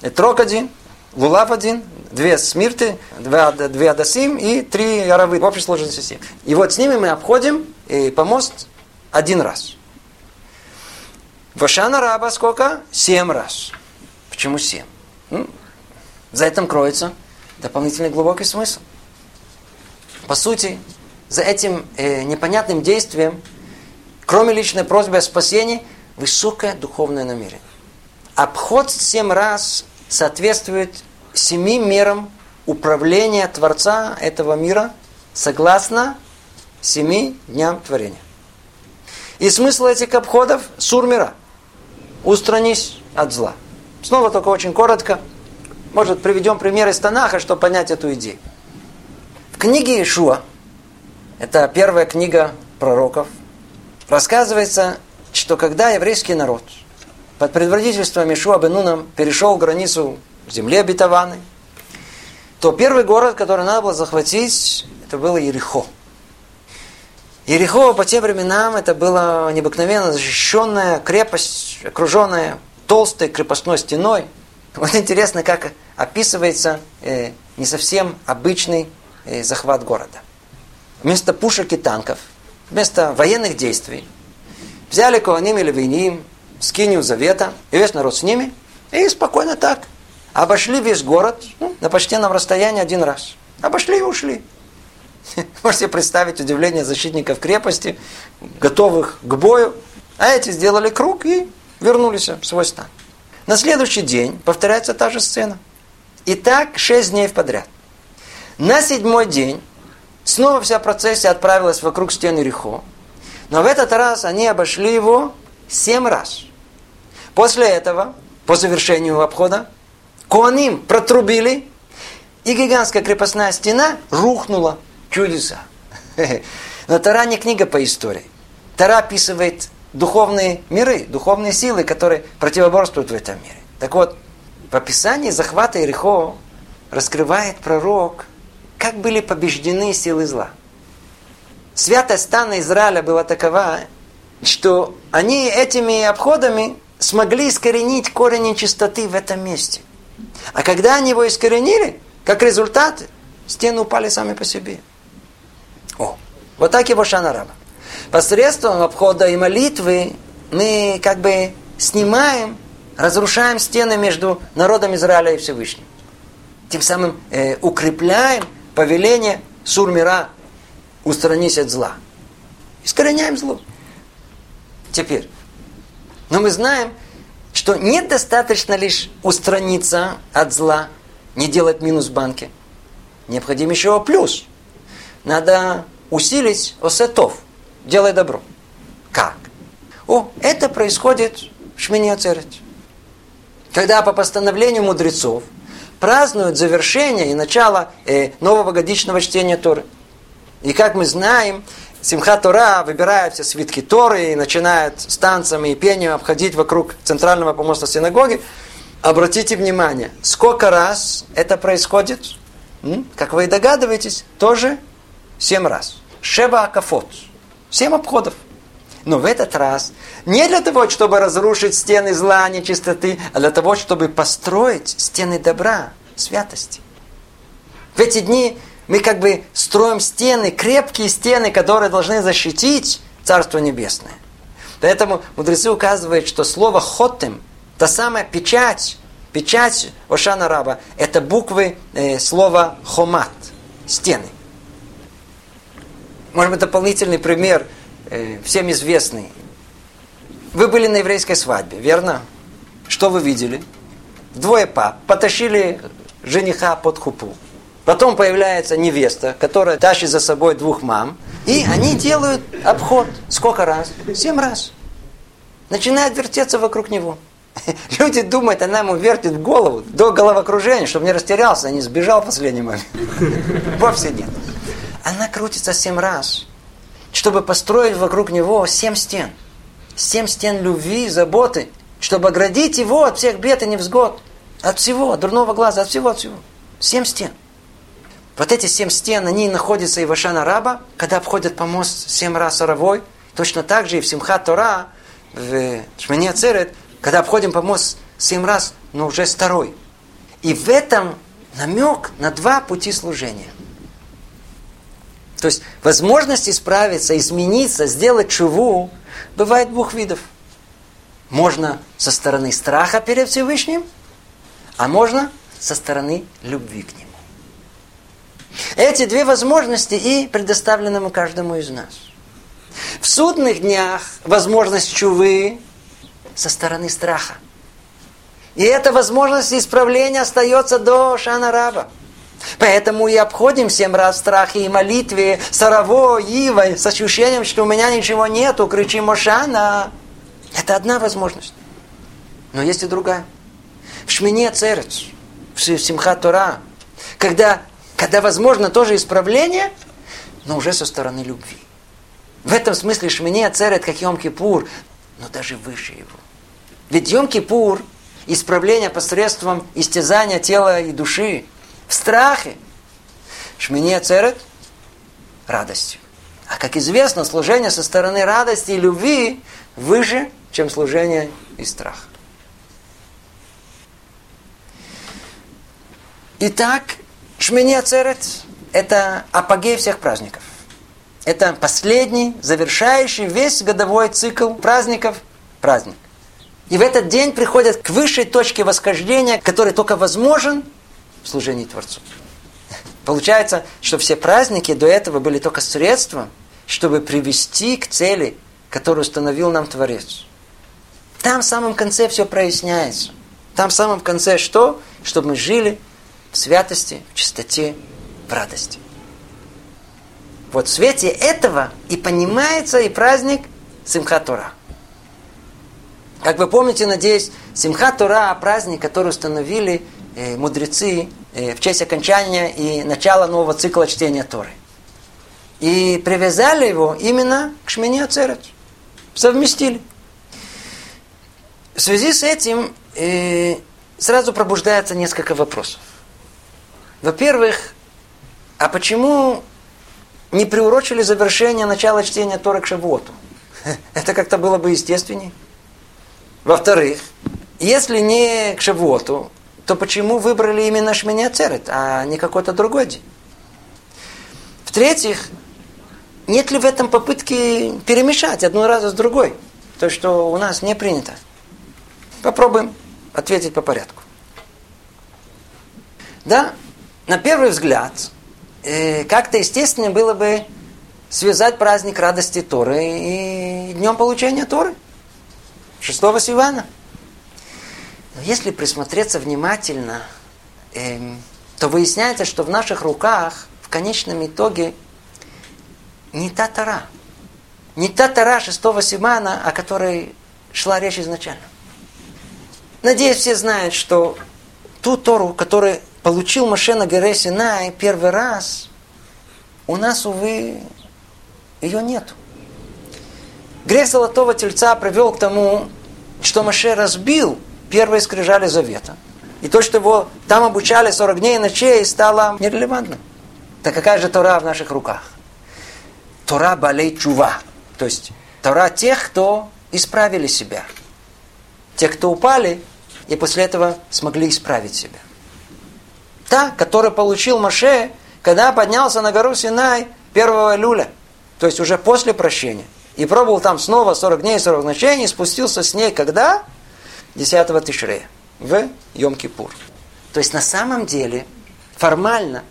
Этрок один, лулав один, две смирты, два, две адасим и три яровы. В общей сложности семь. И вот с ними мы обходим э, помост один раз. Вашана раба сколько? Семь раз. Почему семь? Ну, за этим кроется дополнительный глубокий смысл. По сути, за этим э, непонятным действием, кроме личной просьбы о спасении, высокое духовное намерение. Обход семь раз соответствует семи мерам управления Творца этого мира согласно семи дням творения. И смысл этих обходов – сурмира. Устранись от зла. Снова только очень коротко. Может, приведем пример из Танаха, чтобы понять эту идею книге Иешуа, это первая книга пророков, рассказывается, что когда еврейский народ под предводительством Ишуа Бенуном перешел границу земли обетованной, то первый город, который надо было захватить, это было Ерехо. Ерехо по тем временам это была необыкновенно защищенная крепость, окруженная толстой крепостной стеной. Вот интересно, как описывается э, не совсем обычный Э, захват города. Вместо пушек и танков, вместо военных действий, взяли Коаним и Левиним, скинию завета, и весь народ с ними, и спокойно так. Обошли весь город ну, на почтенном расстоянии один раз. Обошли и ушли. Можете представить удивление защитников крепости, готовых к бою. А эти сделали круг и вернулись в свой стан. На следующий день повторяется та же сцена. И так шесть дней подряд. На седьмой день снова вся процессия отправилась вокруг стены Рихо. Но в этот раз они обошли его семь раз. После этого, по завершению обхода, Куаним протрубили, и гигантская крепостная стена рухнула. Чудеса. Но Тара не книга по истории. Тара описывает духовные миры, духовные силы, которые противоборствуют в этом мире. Так вот, в описании захвата Ирихо раскрывает пророк как были побеждены силы зла. святость стана Израиля была такова, что они этими обходами смогли искоренить корень нечистоты в этом месте. А когда они его искоренили, как результат, стены упали сами по себе. Вот так его Шанараба. Посредством обхода и молитвы мы как бы снимаем, разрушаем стены между народом Израиля и Всевышним. Тем самым э, укрепляем повеление Сурмира устранись от зла. Искореняем зло. Теперь. Но мы знаем, что недостаточно лишь устраниться от зла, не делать минус в банке. Необходим еще плюс. Надо усилить осетов, делай добро. Как? О, это происходит в Шмине Когда по постановлению мудрецов празднуют завершение и начало э, нового годичного чтения Торы. И как мы знаем, Симха Тора выбирает все свитки Торы и начинает с танцами и пением обходить вокруг центрального помоста синагоги. Обратите внимание, сколько раз это происходит? Как вы и догадываетесь, тоже семь раз. Шеба Акафот. Семь обходов. Но в этот раз не для того, чтобы разрушить стены зла, нечистоты, а для того, чтобы построить стены добра, святости. В эти дни мы как бы строим стены, крепкие стены, которые должны защитить Царство Небесное. Поэтому мудрецы указывают, что слово «хотем» – та самая печать, печать Ошана Раба – это буквы э, слова «хомат» – стены. Может быть, дополнительный пример, э, всем известный. Вы были на еврейской свадьбе, верно? Что вы видели? Двое пап потащили жениха под хупу. Потом появляется невеста, которая тащит за собой двух мам. И они делают обход. Сколько раз? Семь раз. Начинает вертеться вокруг него. Люди думают, она ему вертит голову до головокружения, чтобы не растерялся, а не сбежал в последний момент. Вовсе нет. Она крутится семь раз, чтобы построить вокруг него семь стен. Семь стен любви, заботы, чтобы оградить его от всех бед и невзгод. От всего, от дурного глаза, от всего, от всего. Семь стен. Вот эти семь стен, они находятся и в Ашана Раба, когда обходят помост семь раз оровой. Точно так же и в Симхат Тора, в Шмане Церет, когда обходим помост семь раз, но уже второй. И в этом намек на два пути служения. То есть возможность исправиться, измениться, сделать чуву бывает двух видов. Можно со стороны страха перед Всевышним, а можно со стороны любви к нему. Эти две возможности и предоставлены каждому из нас. В судных днях возможность чувы со стороны страха. И эта возможность исправления остается до Шана Раба. Поэтому и обходим семь раз в страхе и молитве, сорово, ивой, с ощущением, что у меня ничего нету, кричим Ошана. Это одна возможность. Но есть и другая. В Шмине Церец, в Симхат Тора, когда когда возможно тоже исправление, но уже со стороны любви. В этом смысле Шмине царит как Йом-Кипур, но даже выше его. Ведь Йом-Кипур – исправление посредством истязания тела и души, в страхе. Шмине царит радостью. А как известно, служение со стороны радости и любви выше, чем служение из страха. Итак, Шмини Ацерет – это апогей всех праздников. Это последний, завершающий весь годовой цикл праздников праздник. И в этот день приходят к высшей точке восхождения, который только возможен в служении Творцу. Получается, что все праздники до этого были только средством, чтобы привести к цели, которую установил нам Творец. Там в самом конце все проясняется. Там в самом конце что? Чтобы мы жили в святости, в чистоте, в радости. Вот в свете этого и понимается и праздник Симхат Тора. Как вы помните, надеюсь, Симхат Тора – праздник, который установили мудрецы э, в честь окончания и начала нового цикла чтения Торы. И привязали его именно к Шмине Ацерет. Совместили. В связи с этим э, сразу пробуждается несколько вопросов. Во-первых, а почему не приурочили завершение начала чтения Торы к Шавуоту. Это как-то было бы естественней. Во-вторых, если не к Шавуоту, то почему выбрали именно Шмини Ацерет, а не какой-то другой день? В-третьих, нет ли в этом попытки перемешать одну разу с другой? То, что у нас не принято. Попробуем ответить по порядку. Да, на первый взгляд, э, как-то естественно было бы связать праздник радости Торы и днем получения Торы. 6 Сивана. Но если присмотреться внимательно, э, то выясняется, что в наших руках в конечном итоге не та Тора. Не та Тора 6 Симана, о которой шла речь изначально. Надеюсь, все знают, что ту Тору, которую получил Маше на Синай первый раз, у нас, увы, ее нету. Грех Золотого Тельца привел к тому, что Маше разбил первые скрижали Завета. И то, что его там обучали 40 дней и ночей, стало нерелевантным. Так какая же Тора в наших руках? Тора балей чува. То есть Тора тех, кто исправили себя. Те, кто упали, и после этого смогли исправить себя. Та, которую получил Маше, когда поднялся на гору Синай первого люля. То есть уже после прощения. И пробовал там снова 40 дней, 40 ночей, и спустился с ней когда? 10 Тишрея. В Йом-Кипур. То есть на самом деле, формально,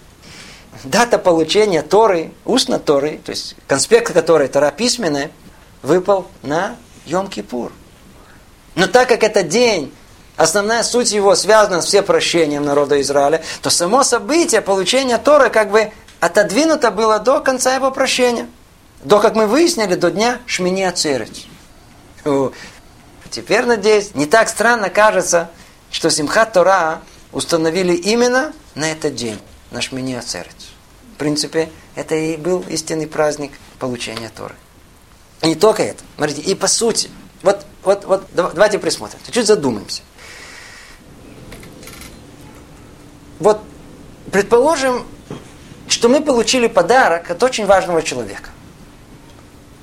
дата получения Торы, устно Торы, то есть конспект которой Тора письменная, выпал на Йом-Кипур. Но так как это день, основная суть его связана с все прощением народа Израиля, то само событие получения Торы как бы отодвинуто было до конца его прощения. До, как мы выяснили, до дня Шмини Ацерет. Теперь, надеюсь, не так странно кажется, что Симхат Тора установили именно на этот день, на Шмини. В принципе, это и был истинный праздник получения Торы. И не только это. Смотрите, и по сути, вот, вот, вот давайте присмотрим, чуть задумаемся. Вот, предположим, что мы получили подарок от очень важного человека.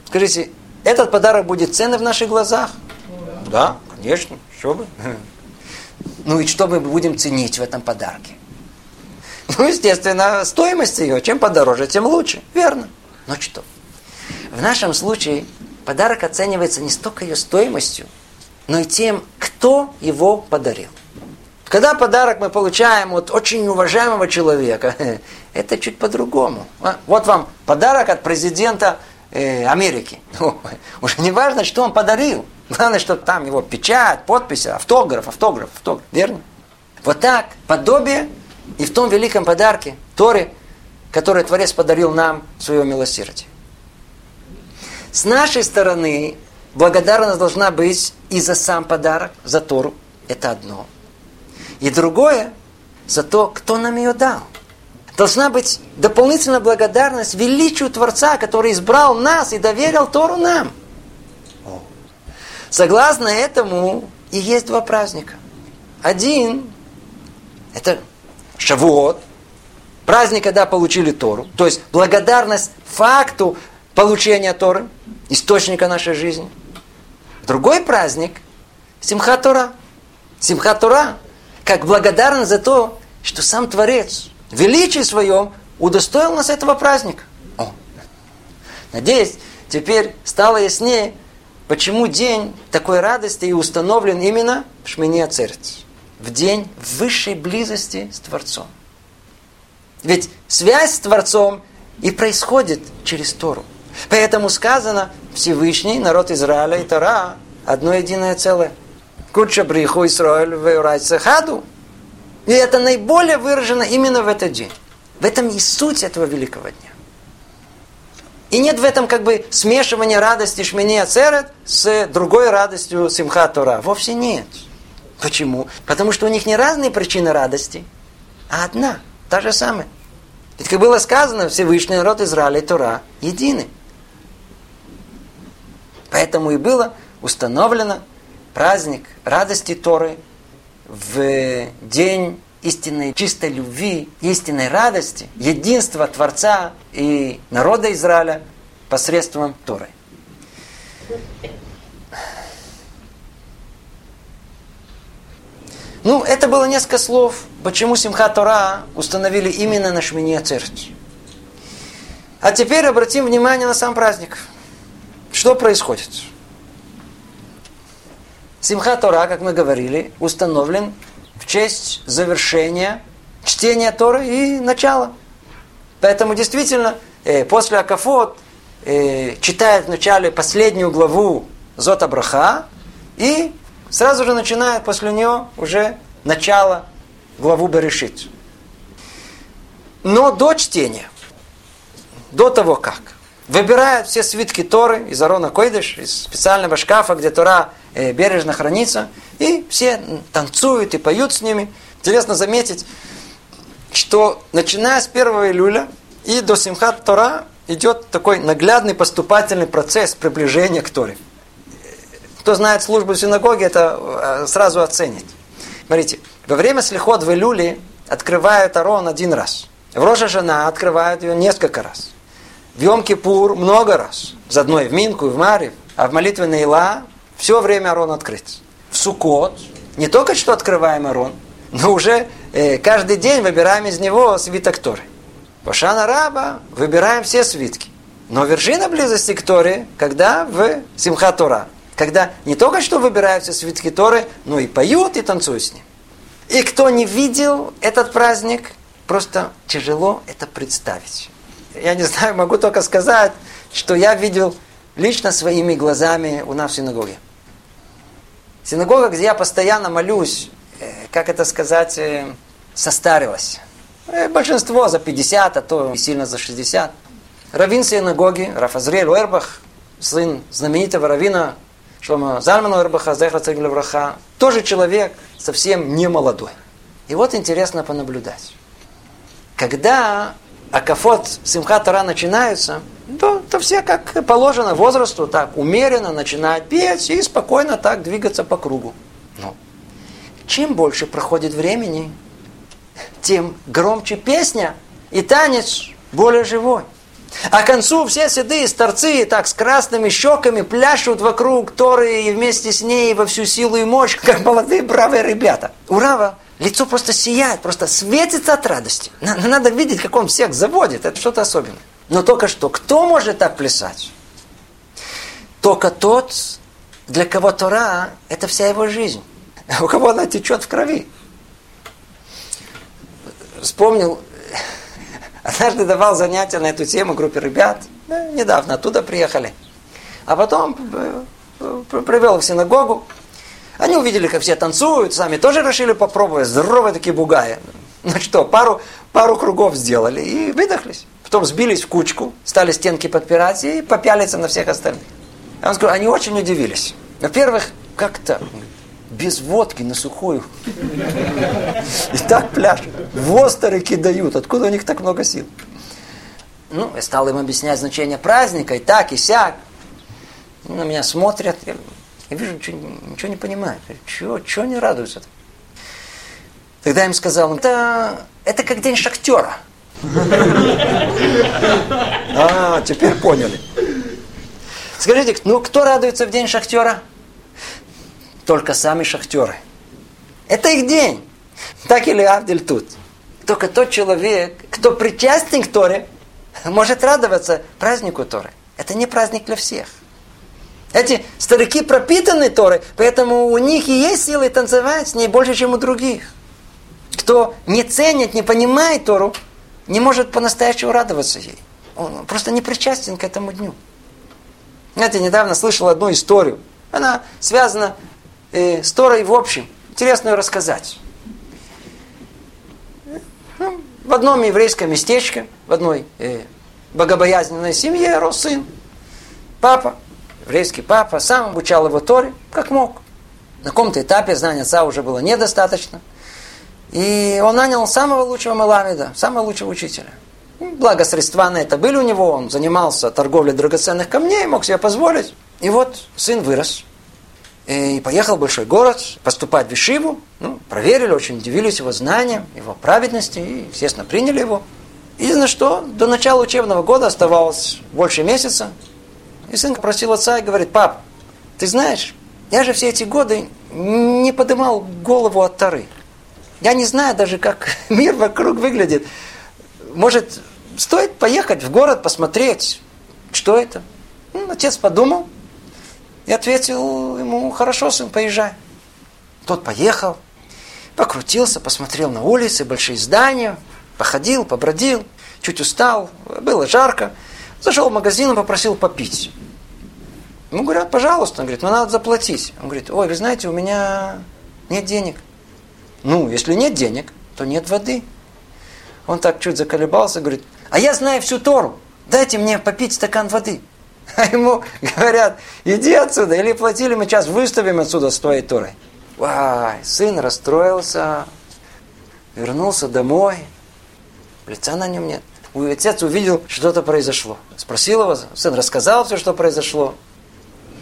Скажите, этот подарок будет ценный в наших глазах? Да, конечно, что бы. Ну и что мы будем ценить в этом подарке? Ну, естественно, стоимость ее. Чем подороже, тем лучше. Верно. Но что? В нашем случае подарок оценивается не столько ее стоимостью, но и тем, кто его подарил. Когда подарок мы получаем от очень уважаемого человека, это чуть по-другому. А, вот вам подарок от президента э, Америки. Уже не важно, что он подарил. Главное, что там его печать, подпись, автограф, автограф, автограф. Верно? Вот так, подобие и в том великом подарке Торы, который Творец подарил нам в своем. С нашей стороны благодарность должна быть и за сам подарок, за Тору. Это одно. И другое, за то, кто нам ее дал. Должна быть дополнительная благодарность величию Творца, который избрал нас и доверил Тору нам – Согласно этому и есть два праздника. Один – это Шавуот, праздник, когда получили Тору, то есть благодарность факту получения Торы, источника нашей жизни. Другой праздник – Симхат Тора. Симхат Тора, как благодарность за то, что сам Творец величии своем удостоил нас этого праздника. О. Надеюсь, теперь стало яснее, Почему день такой радости и установлен именно в Шмини Ацерец? В день высшей близости с Творцом. Ведь связь с Творцом и происходит через Тору. Поэтому сказано Всевышний, народ Израиля и Тора одно единое целое. Куча бриху Исраиль в хаду. И это наиболее выражено именно в этот день. В этом и суть этого великого дня. И нет в этом как бы смешивания радости Шмини Ацерет с другой радостью Симха Тора. Вовсе нет. Почему? Потому что у них не разные причины радости, а одна, та же самая. Ведь, как было сказано, Всевышний народ Израиля и Тора едины. Поэтому и было установлено праздник радости Торы в день истинной чистой любви, истинной радости, единства Творца и народа Израиля посредством Торы. Ну, это было несколько слов, почему Симха Тора установили именно на Шмине Церковь. А теперь обратим внимание на сам праздник. Что происходит? Симха Тора, как мы говорили, установлен в честь завершения чтения Торы и начала. Поэтому действительно, э, после Акафот э, читает вначале последнюю главу Зота Браха и сразу же начинает после нее уже начало главу Берешит. Но до чтения, до того как, выбирают все свитки Торы из Арона Койдыш, из специального шкафа, где Тора э, бережно хранится, и все танцуют и поют с ними. Интересно заметить, что начиная с 1 июля и до Симхат Тора идет такой наглядный поступательный процесс приближения к Торе. Кто знает службу в синагоге, это э, сразу оценит. Смотрите, во время слихот в Илюле открывают Арон один раз. В Рожа жена открывают ее несколько раз. В Йом-Кипур много раз. За одной в Минку и в Маре. А в молитве на Ила все время Арон открыт. В Сукот не только что открываем Арон, но уже э, каждый день выбираем из него свиток Торы. В Шана Раба выбираем все свитки. Но вершина близости к Торе, когда в Симха Тора когда не только что выбираются свитки Торы, но и поют и танцуют с ним. И кто не видел этот праздник, просто тяжело это представить. Я не знаю, могу только сказать, что я видел лично своими глазами у нас в синагоге. Синагога, где я постоянно молюсь, э, как это сказать, э, состарилась. Э, большинство за 50, а то сильно за 60. Равин синагоги, Рафазриэль Уэрбах, сын знаменитого равина Шлома Зальману Эрбаха, Зехра Царь тоже человек совсем не молодой. И вот интересно понаблюдать. Когда Акафот Симха Тара начинаются, то, то все как положено возрасту, так умеренно начинают петь и спокойно так двигаться по кругу. Но чем больше проходит времени, тем громче песня и танец более живой. А к концу все седые старцы так с красными щеками пляшут вокруг Торы и вместе с ней во всю силу и мощь, как молодые бравые ребята. У Рава лицо просто сияет, просто светится от радости. Надо видеть, как он всех заводит. Это что-то особенное. Но только что, кто может так плясать? Только тот, для кого Тора – это вся его жизнь. У кого она течет в крови. Вспомнил Однажды давал занятия на эту тему группе ребят. Да, недавно оттуда приехали. А потом привел в синагогу. Они увидели, как все танцуют, сами тоже решили попробовать. Здоровые такие бугаи. Ну что, пару, пару кругов сделали и выдохлись. Потом сбились в кучку, стали стенки подпирать и попялиться на всех остальных. Я вам скажу, они очень удивились. Во-первых, как-то без водки на сухую. И так пляж. Востеры кидают. Откуда у них так много сил? Ну, я стал им объяснять значение праздника, и так, и сяк. На меня смотрят, я, я вижу, ничего, ничего не понимают. Чего, чего они радуются? -то? Тогда я им сказал, это, это как день шахтера. А, теперь поняли. Скажите, ну кто радуется в день шахтера? только сами шахтеры. Это их день. Так или Авдель тут. Только тот человек, кто причастен к Торе, может радоваться празднику Торы. Это не праздник для всех. Эти старики пропитаны Торой, поэтому у них и есть силы танцевать с ней больше, чем у других. Кто не ценит, не понимает Тору, не может по-настоящему радоваться ей. Он просто не причастен к этому дню. Знаете, недавно слышал одну историю. Она связана э, с Торой в общем. Интересно ее рассказать. Ну, в одном еврейском местечке, в одной э, богобоязненной семье рос сын. Папа, еврейский папа, сам обучал его Торе, как мог. На каком-то этапе знания отца уже было недостаточно. И он нанял самого лучшего Маламеда, самого лучшего учителя. Благо средства на это были у него, он занимался торговлей драгоценных камней, мог себе позволить. И вот сын вырос, и поехал в большой город поступать в Ишиву. Ну, проверили, очень удивились его знаниям, его праведности, и, естественно, приняли его. Единственное, что до начала учебного года оставалось больше месяца. И сын попросил отца и говорит, пап, ты знаешь, я же все эти годы не поднимал голову от Тары. Я не знаю даже, как мир вокруг выглядит. Может, стоит поехать в город, посмотреть, что это? Ну, отец подумал и ответил ему, хорошо, сын, поезжай. Тот поехал, покрутился, посмотрел на улицы, большие здания, походил, побродил, чуть устал, было жарко. Зашел в магазин и попросил попить. Ему говорят, пожалуйста. Он говорит, ну надо заплатить. Он говорит, ой, вы знаете, у меня нет денег. Ну, если нет денег, то нет воды. Он так чуть заколебался, говорит, а я знаю всю Тору. Дайте мне попить стакан воды. А ему говорят, иди отсюда, или платили, мы сейчас выставим отсюда с твоей Торой. Вай, сын расстроился, вернулся домой, лица на нем нет. Отец увидел, что-то произошло. Спросил его, сын рассказал все, что произошло.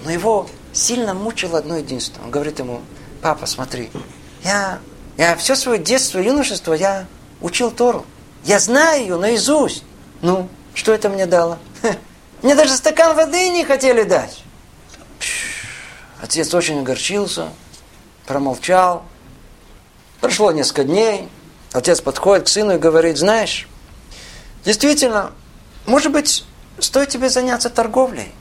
Но его сильно мучило одно единство. Он говорит ему, папа, смотри, я, я все свое детство, юношество, я учил Тору. Я знаю ее наизусть. Ну, что это мне дало? Мне даже стакан воды не хотели дать. Отец очень огорчился, промолчал. Прошло несколько дней. Отец подходит к сыну и говорит, знаешь, действительно, может быть, стоит тебе заняться торговлей.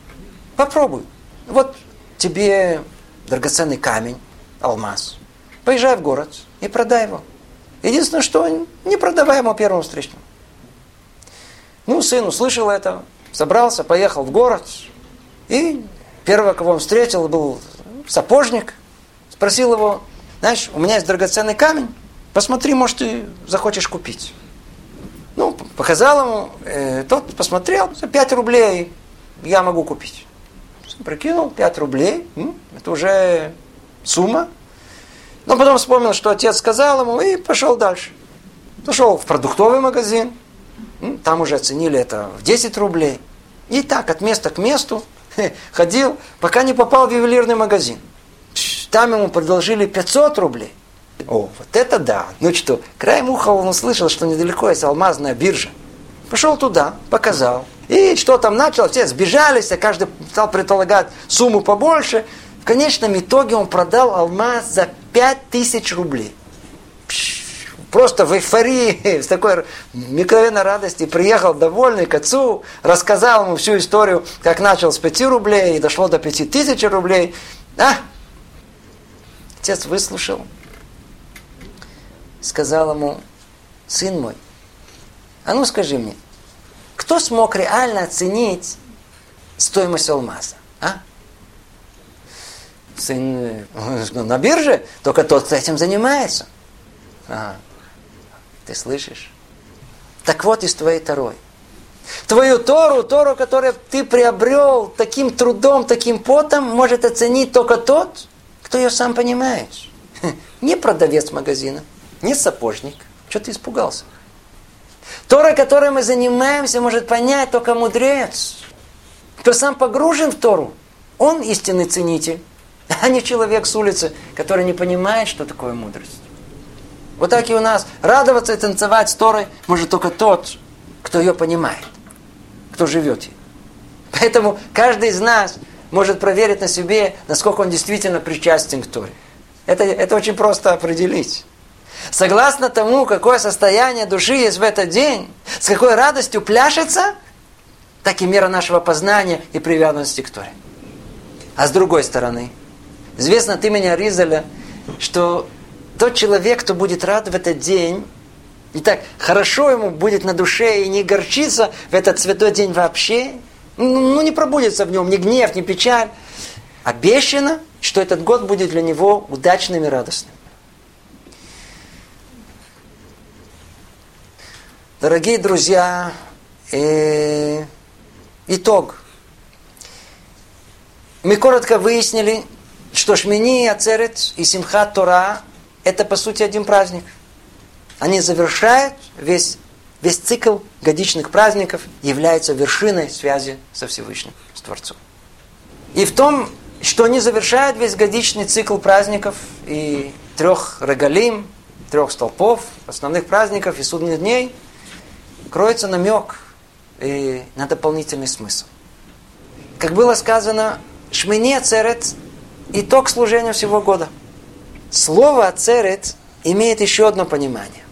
Попробуй. Вот тебе драгоценный камень, алмаз. Поезжай в город и продай его. Единственное, что не продавай ему первому встречному. Ну, сын услышал это, собрался, поехал в город. И первого, кого он встретил, был сапожник. Спросил его, знаешь, у меня есть драгоценный камень, посмотри, может, ты захочешь купить. Ну, показал ему, э, тот посмотрел, за 5 рублей я могу купить. Прикинул, 5 рублей, это уже сумма. Но потом вспомнил, что отец сказал ему, и пошел дальше. Пошел в продуктовый магазин, там уже оценили это в 10 рублей. И так, от места к месту ходил, пока не попал в ювелирный магазин. Там ему предложили 500 рублей. О, вот это да. Ну что, краем уха он услышал, что недалеко есть алмазная биржа. Пошел туда, показал. И что там начал, все сбежались, а каждый стал предполагать сумму побольше. В конечном итоге он продал алмаз за 5000 рублей. Просто в эйфории, с такой микровенной радости приехал довольный к отцу, рассказал ему всю историю, как начал с 5 рублей и дошло до 5000 рублей. А? Отец выслушал, сказал ему, сын мой, а ну скажи мне, кто смог реально оценить стоимость алмаза? А? Сын, ну, на бирже, только тот, кто этим занимается. Ага. Ты слышишь? Так вот из твоей Торой. Твою Тору, Тору, которую ты приобрел таким трудом, таким потом, может оценить только тот, кто ее сам понимает. Не продавец магазина, не сапожник. Что ты испугался? Тора, которой мы занимаемся, может понять только мудрец. Кто сам погружен в Тору, он истинный ценитель, а не человек с улицы, который не понимает, что такое мудрость. Вот так и у нас. Радоваться и танцевать с Торой может только тот, кто ее понимает, кто живет ей. Поэтому каждый из нас может проверить на себе, насколько он действительно причастен к Торе. Это, это очень просто определить. Согласно тому, какое состояние души есть в этот день, с какой радостью пляшется, так и мера нашего познания и привязанности к Торе. А с другой стороны, известно от имени Аризаля, что тот человек, кто будет рад в этот день, и так хорошо ему будет на душе и не горчится в этот святой день вообще, ну, ну не пробудется в нем ни гнев, ни печаль, обещано, что этот год будет для него удачным и радостным. Дорогие друзья, э, итог. Мы коротко выяснили, что Шмини, Ацерет и Симхат Тора – это, по сути, один праздник. Они завершают весь, весь цикл годичных праздников, являются вершиной связи со Всевышним, с Творцом. И в том что они завершают весь годичный цикл праздников и трех регалим, трех столпов, основных праздников и судных дней, кроется намек и на дополнительный смысл. Как было сказано, Шмини Ацерет – итог служения всего года. Слово Ацерет имеет еще одно понимание.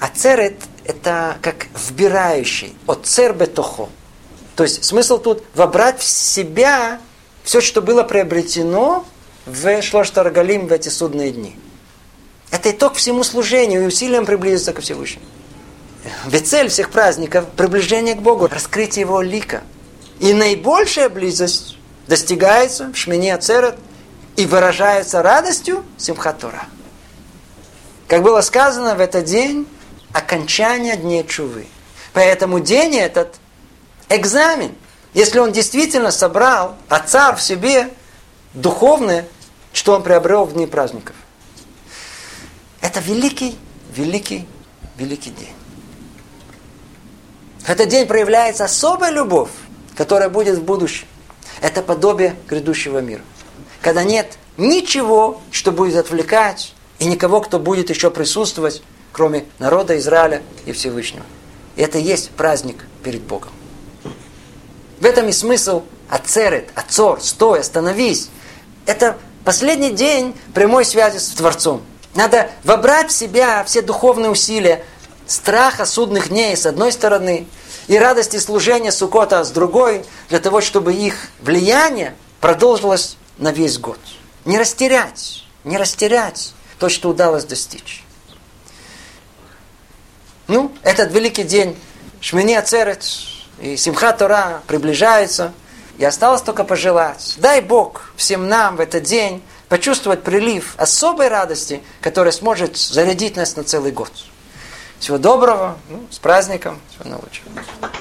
Ацерет – это как вбирающий, от цербетохо. То есть смысл тут вобрать в себя все, что было приобретено в Шлоштаргалим в эти судные дни. Это итог всему служению и усилиям приблизиться ко Всевышнему. Ведь цель всех праздников – приближение к Богу, раскрытие Его лика. И наибольшая близость достигается в Шмине Ацерет и выражается радостью Симхатура. Как было сказано в этот день, окончание дней Чувы. Поэтому день этот – экзамен. Если он действительно собрал отца в себе духовное, что он приобрел в дни праздников. Это великий, великий, великий день. В этот день проявляется особая любовь, которая будет в будущем. Это подобие грядущего мира. Когда нет ничего, что будет отвлекать, и никого, кто будет еще присутствовать, кроме народа Израиля и Всевышнего. И это и есть праздник перед Богом. В этом и смысл Ацерет, Ацор, стой, остановись. Это последний день прямой связи с Творцом. Надо вобрать в себя все духовные усилия, страха судных дней с одной стороны, и радости служения Сукота с другой, для того, чтобы их влияние продолжилось на весь год. Не растерять, не растерять то, что удалось достичь. Ну, этот великий день Шмини Ацерет и Симха Тора приближается. И осталось только пожелать, дай Бог всем нам в этот день почувствовать прилив особой радости, которая сможет зарядить нас на целый год. Всего доброго, ну, с праздником, всего наилучшего.